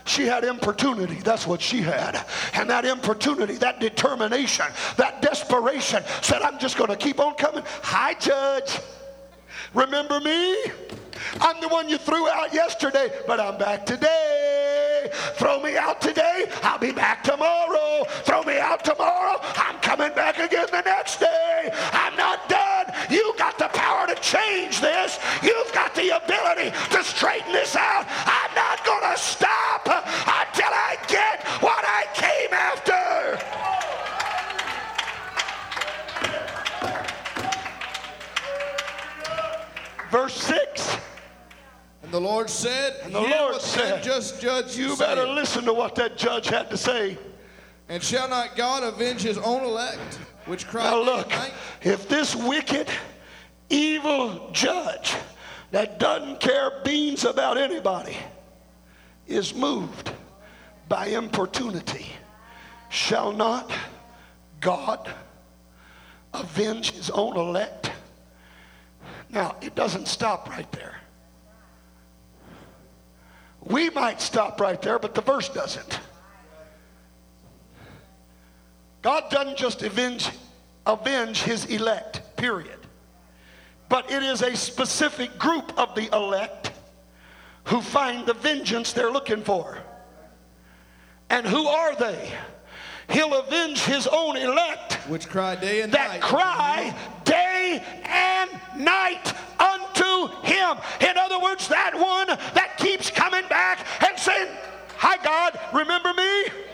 She had importunity. That's what she had. And that importunity, that determination, that desperation said, I'm just going to keep on coming. Hi, Judge. Remember me? I'm the one you threw out yesterday, but I'm back today. Throw me out today, I'll be back tomorrow. Throw me out tomorrow, I'm coming back again the next day. I'm not done. You got the power to change this. You've got the ability to straighten this out. I'm not going to stop until I get what I came after. Verse 6. And the Lord said, And the Lord said, just judge You better listen to what that judge had to say. And shall not God avenge his own elect, which cry Now look, if this wicked, evil judge that doesn't care beans about anybody is moved by importunity, shall not God avenge his own elect? Now, it doesn't stop right there. We might stop right there, but the verse doesn't. God doesn't just avenge, avenge his elect, period. But it is a specific group of the elect who find the vengeance they're looking for. And who are they? He'll avenge his own elect Which cry day and that night. cry day and night unto him. In other words, that one that keeps coming back and saying, Hi, God, remember me?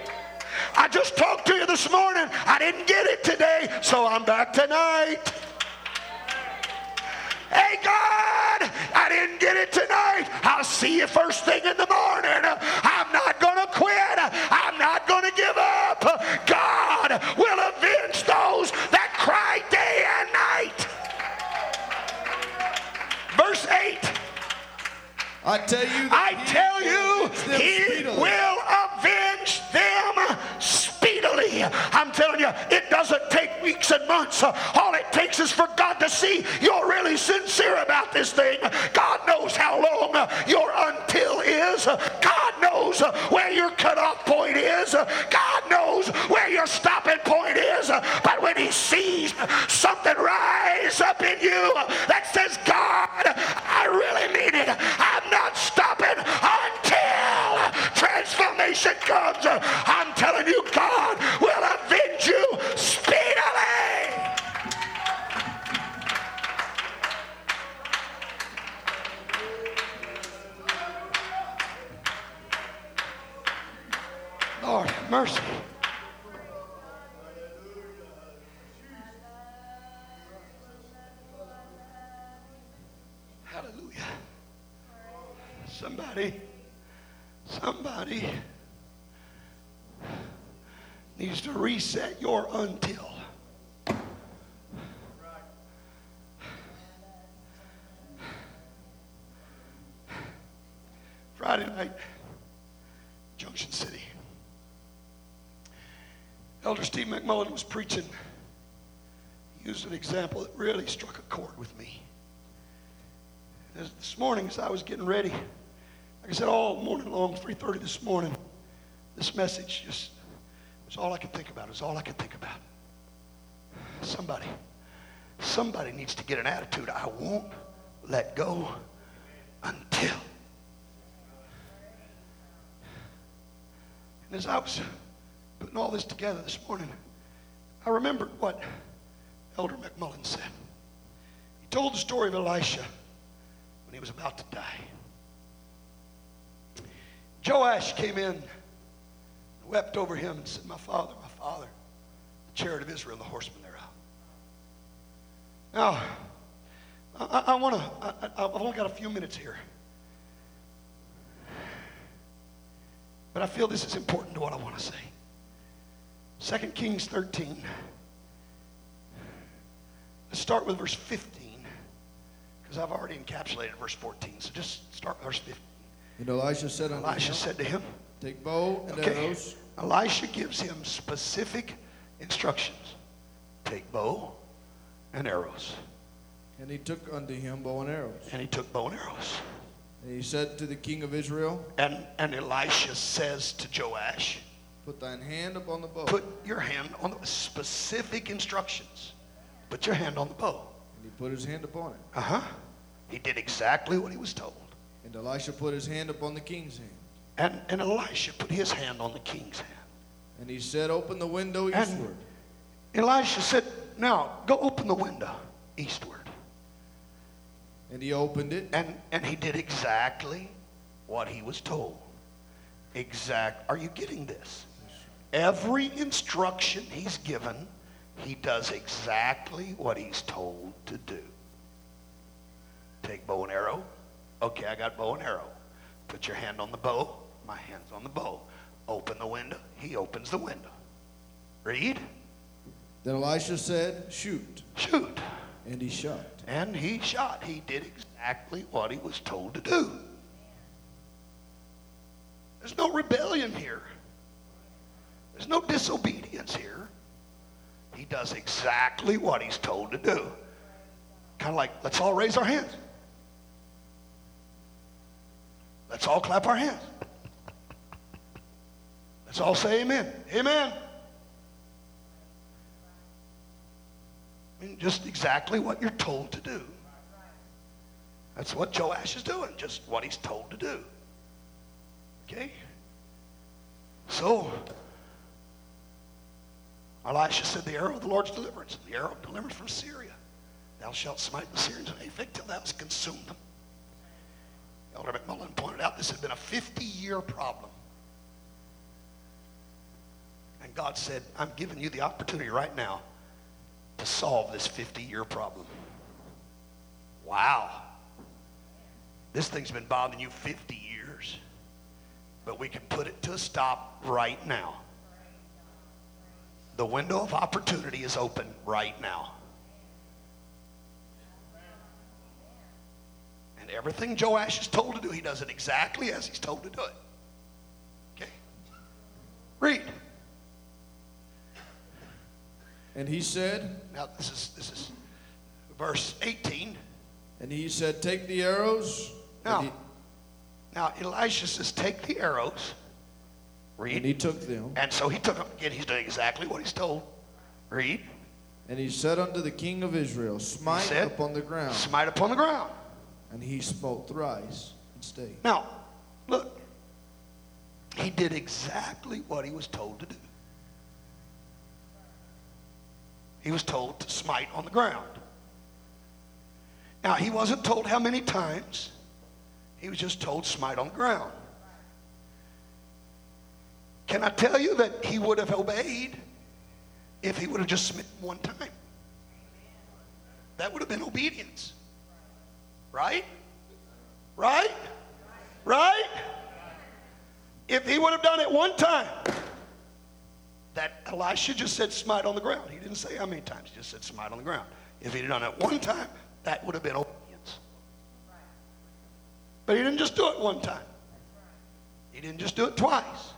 I just talked to you this morning. I didn't get it today, so I'm back tonight. Hey, God, I didn't get it tonight. I'll see you first thing in the morning. I'm not going to quit. I'm not going to give up. God will avenge those that cry day and night. Verse 8 I tell you I tell will you, he will I'm telling you, it doesn't take weeks and months. All it takes is for God to see you're really sincere about this thing. God knows how long your until is. God knows where your cutoff point is. God knows where your stopping point is. But when he sees something rise up in you that says, God, I really mean it. I'm not stopping until transformation comes. I'm telling you, God will mercy. Hallelujah. Somebody, somebody needs to reset your until. Friday night, Junction City. Elder Steve McMullen was preaching Used an example that really struck a chord with me. As this morning, as I was getting ready, like I said, all morning long, 3:30 this morning, this message just was all I could think about. It was all I could think about. Somebody, somebody needs to get an attitude. I won't let go until. And as I was putting all this together this morning, I remembered what Elder McMullen said. He told the story of Elisha when he was about to die. Joash came in, wept over him, and said, My father, my father, the chariot of Israel, the horsemen thereof. Now, I, I want to, I've only got a few minutes here. But I feel this is important to what I want to say. 2 Kings 13. Let's start with verse 15, because I've already encapsulated verse 14. So just start with verse 15. And Elisha said unto Elisha him, said to him, Take bow and okay, arrows. Elisha gives him specific instructions. Take bow and arrows. And he took unto him bow and arrows. And he took bow and arrows. And he said to the king of Israel, And, and Elisha says to Joash, Put thine hand upon the bow. put your hand on the specific instructions. Put your hand on the bow. And he put his hand upon it. Uh-huh. He did exactly what he was told. And Elisha put his hand upon the king's hand. And, and Elisha put his hand on the king's hand. And he said, Open the window And- eastward. Elisha said, Now, go open the window eastward. And he opened it. And, and he did exactly what he was told. Exact. Are you getting this? Every instruction he's given, he does exactly what he's told to do. Take bow and arrow. Okay, I got bow and arrow. Put your hand on the bow. My hand's on the bow. Open the window. He opens the window. Read. Then Elisha said, Shoot. Shoot. And he shot. And he shot. He did exactly what he was told to do. There's no rebellion here. There's no disobedience here. He does exactly what he's told to do. Kind of like, let's all raise our hands. Let's all clap our hands. Let's all say amen. Amen. I mean, just exactly what you're told to do. That's what Joash is doing, just what he's told to do. Okay? So, Elisha said, The arrow of the Lord's deliverance, the arrow of deliverance from Syria. Thou shalt smite the Syrians in Aphek till thou hast consumed them. Elder McMullen pointed out this had been a 50 year problem. And God said, I'm giving you the opportunity right now to solve this 50 year problem. Wow. This thing's been bothering you 50 years. But we can put it to a stop right now. The window of opportunity is open right now. And everything Joash is told to do, he does it exactly as he's told to do it. Okay? Read. And he said, Now this is this is verse 18. And he said, Take the arrows. Now, he, now Elisha says, take the arrows. Read. and he took them. And so he took them. Again, he's doing exactly what he's told. Read. And he said unto the king of Israel, Smite said, upon the ground. Smite upon the ground. And he smote thrice and stayed. Now, look. He did exactly what he was told to do. He was told to smite on the ground. Now, he wasn't told how many times. He was just told smite on the ground. Can I tell you that he would have obeyed if he would have just smitten one time? That would have been obedience. Right? Right? Right? If he would have done it one time, that Elisha just said smite on the ground. He didn't say how many times, he just said smite on the ground. If he'd done it one time, that would have been obedience. But he didn't just do it one time. He didn't just do it twice.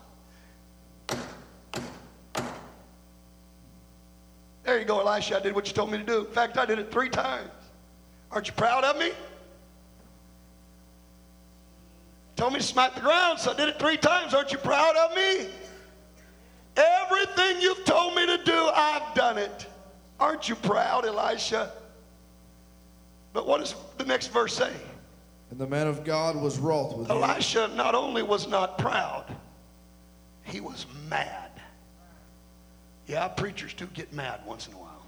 There you go, Elisha. I did what you told me to do. In fact, I did it three times. Aren't you proud of me? Told me to smite the ground, so I did it three times. Aren't you proud of me? Everything you've told me to do, I've done it. Aren't you proud, Elisha? But what does the next verse say? And the man of God was wroth with him. Elisha not only was not proud, he was mad. Yeah, preachers do get mad once in a while.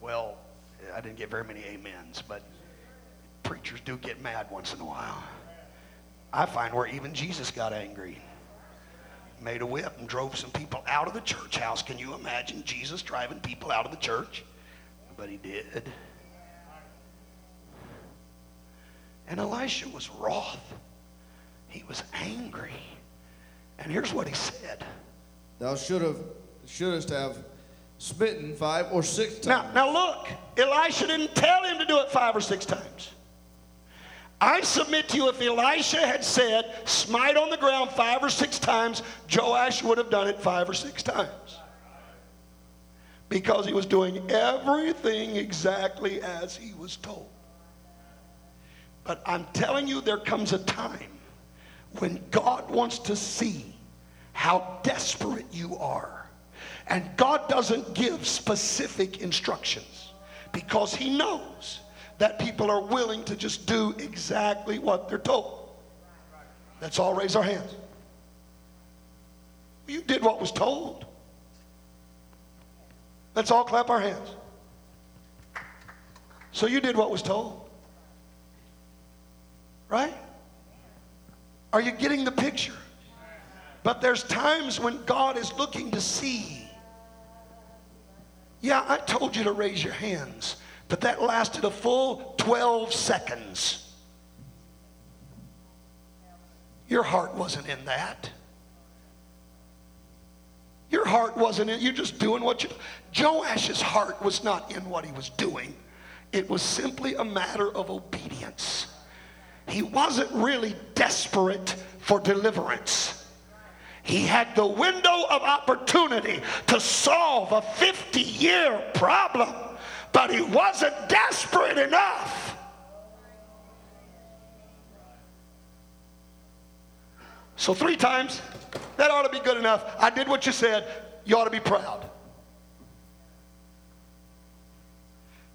Well, I didn't get very many amens, but preachers do get mad once in a while. I find where even Jesus got angry. Made a whip and drove some people out of the church house. Can you imagine Jesus driving people out of the church? But he did. And Elisha was wroth. He was angry. And here's what he said. Thou should have shouldest have smitten five or six times. Now, now look, Elisha didn't tell him to do it five or six times. I submit to you, if Elisha had said, smite on the ground five or six times, Joash would have done it five or six times. Because he was doing everything exactly as he was told. But I'm telling you, there comes a time when God wants to see how desperate you are. And God doesn't give specific instructions because He knows that people are willing to just do exactly what they're told. Let's all raise our hands. You did what was told. Let's all clap our hands. So you did what was told. Right? Are you getting the picture? But there's times when God is looking to see. Yeah, I told you to raise your hands, but that lasted a full 12 seconds. Your heart wasn't in that. Your heart wasn't in, you're just doing what you. Joash's heart was not in what he was doing, it was simply a matter of obedience. He wasn't really desperate for deliverance. He had the window of opportunity to solve a 50 year problem, but he wasn't desperate enough. So, three times, that ought to be good enough. I did what you said. You ought to be proud.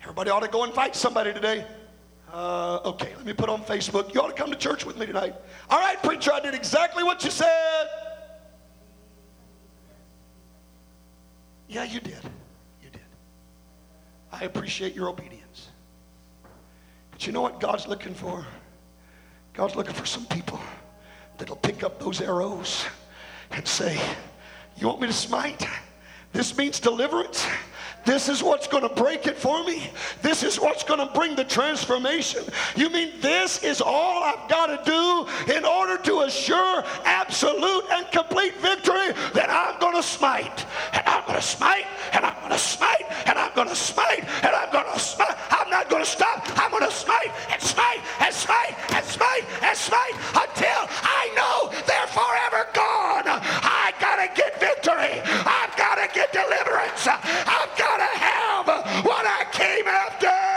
Everybody ought to go and fight somebody today. Uh, okay, let me put on Facebook. You ought to come to church with me tonight. All right, preacher, I did exactly what you said. Yeah, you did. You did. I appreciate your obedience. But you know what God's looking for? God's looking for some people that'll pick up those arrows and say, You want me to smite? This means deliverance. This is what's going to break it for me. This is what's going to bring the transformation. You mean this is all I've got to do in order to assure absolute and complete victory? Then I'm going to smite, and I'm going to smite, and I'm going to smite, and I'm going to smite, and I'm going to smite. I'm not going to stop. I'm going to smite and smite and smite and smite and smite until I know they're forever gone. I got to get victory. I've got to get deliverance. I've got to have what I came after.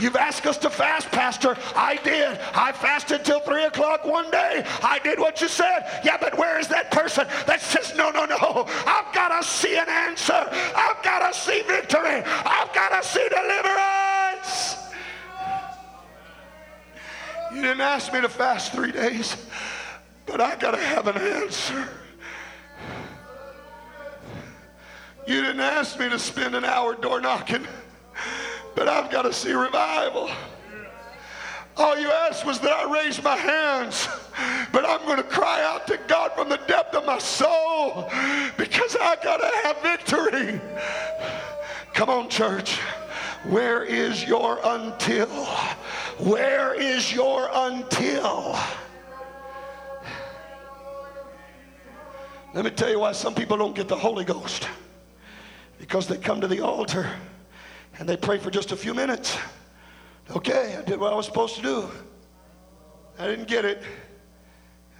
You've asked us to fast, Pastor. I did. I fasted till 3 o'clock one day. I did what you said. Yeah, but where is that person that says, no, no, no. I've got to see an answer. I've got to see victory. I've got to see deliverance. You didn't ask me to fast three days, but I got to have an answer. You didn't ask me to spend an hour door knocking, but I've got to see revival. All you asked was that I raise my hands, but I'm going to cry out to God from the depth of my soul because I got to have victory. Come on, church. Where is your until? Where is your until? Let me tell you why some people don't get the Holy Ghost. Because they come to the altar and they pray for just a few minutes. Okay, I did what I was supposed to do. I didn't get it.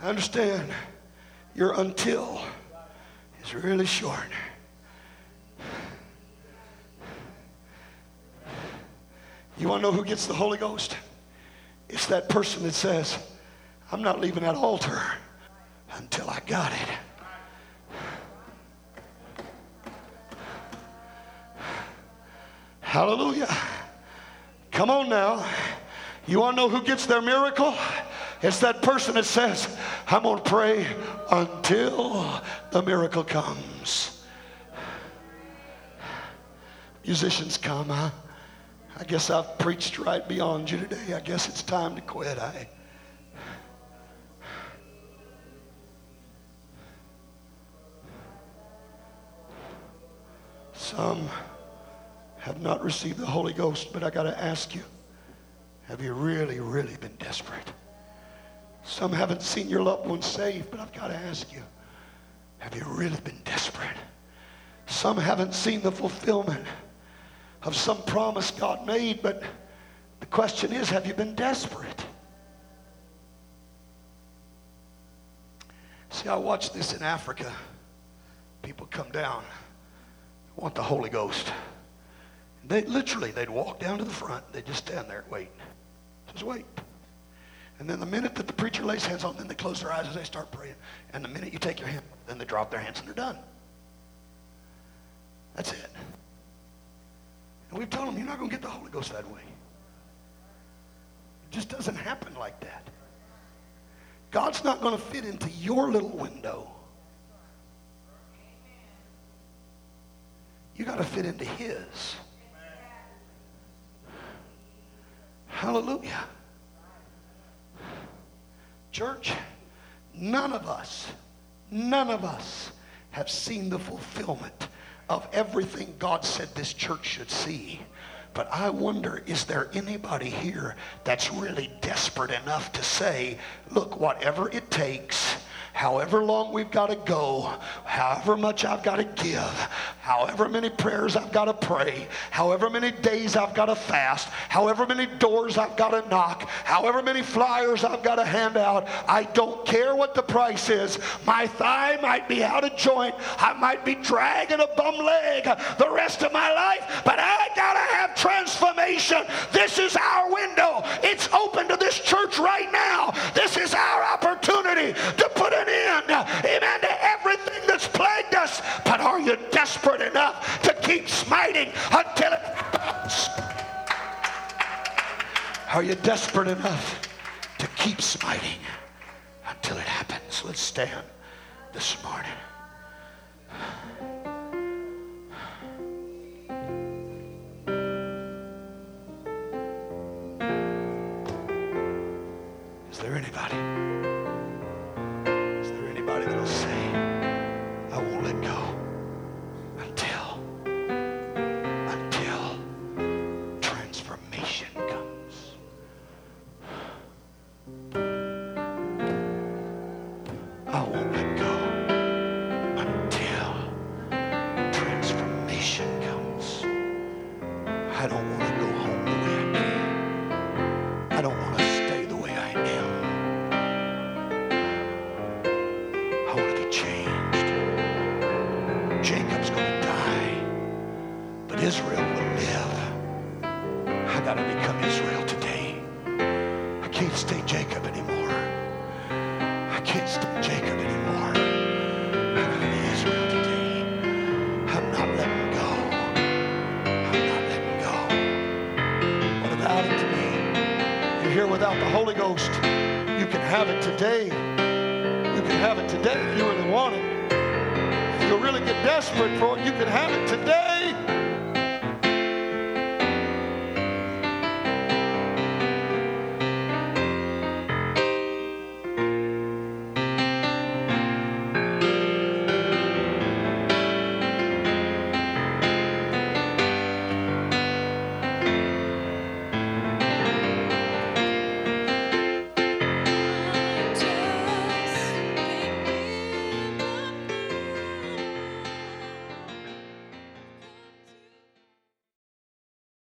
I understand. Your until is really short. You want to know who gets the Holy Ghost? It's that person that says, I'm not leaving that altar until I got it. Hallelujah. Come on now. You want to know who gets their miracle? It's that person that says, I'm going to pray until the miracle comes. Musicians come, huh? I guess I've preached right beyond you today. I guess it's time to quit. I. Some have not received the Holy Ghost, but I got to ask you have you really, really been desperate? Some haven't seen your loved ones saved, but I've got to ask you have you really been desperate? Some haven't seen the fulfillment of some promise God made, but the question is have you been desperate? See, I watched this in Africa. People come down, want the Holy Ghost. They literally, they'd walk down to the front. They'd just stand there and wait. Just wait. And then the minute that the preacher lays hands on them, they close their eyes and they start praying. And the minute you take your hand, then they drop their hands and they're done. That's it. And we've told them, you're not going to get the Holy Ghost that way. It just doesn't happen like that. God's not going to fit into your little window. You got to fit into His. Hallelujah. Church, none of us, none of us have seen the fulfillment of everything God said this church should see. But I wonder, is there anybody here that's really desperate enough to say, look, whatever it takes, however long we've got to go, however much I've got to give, however many prayers I've got to pray, however many days I've got to fast, however many doors I've got to knock, however many flyers I've got to hand out, I don't care what the price is. My thigh might be out of joint, I might be dragging a bum leg the rest of my life, but I got to have transformation. This is our window. It's open to this church right now. This is our enough to keep smiting until it happens? Are you desperate enough to keep smiting until it happens? Let's stand this morning.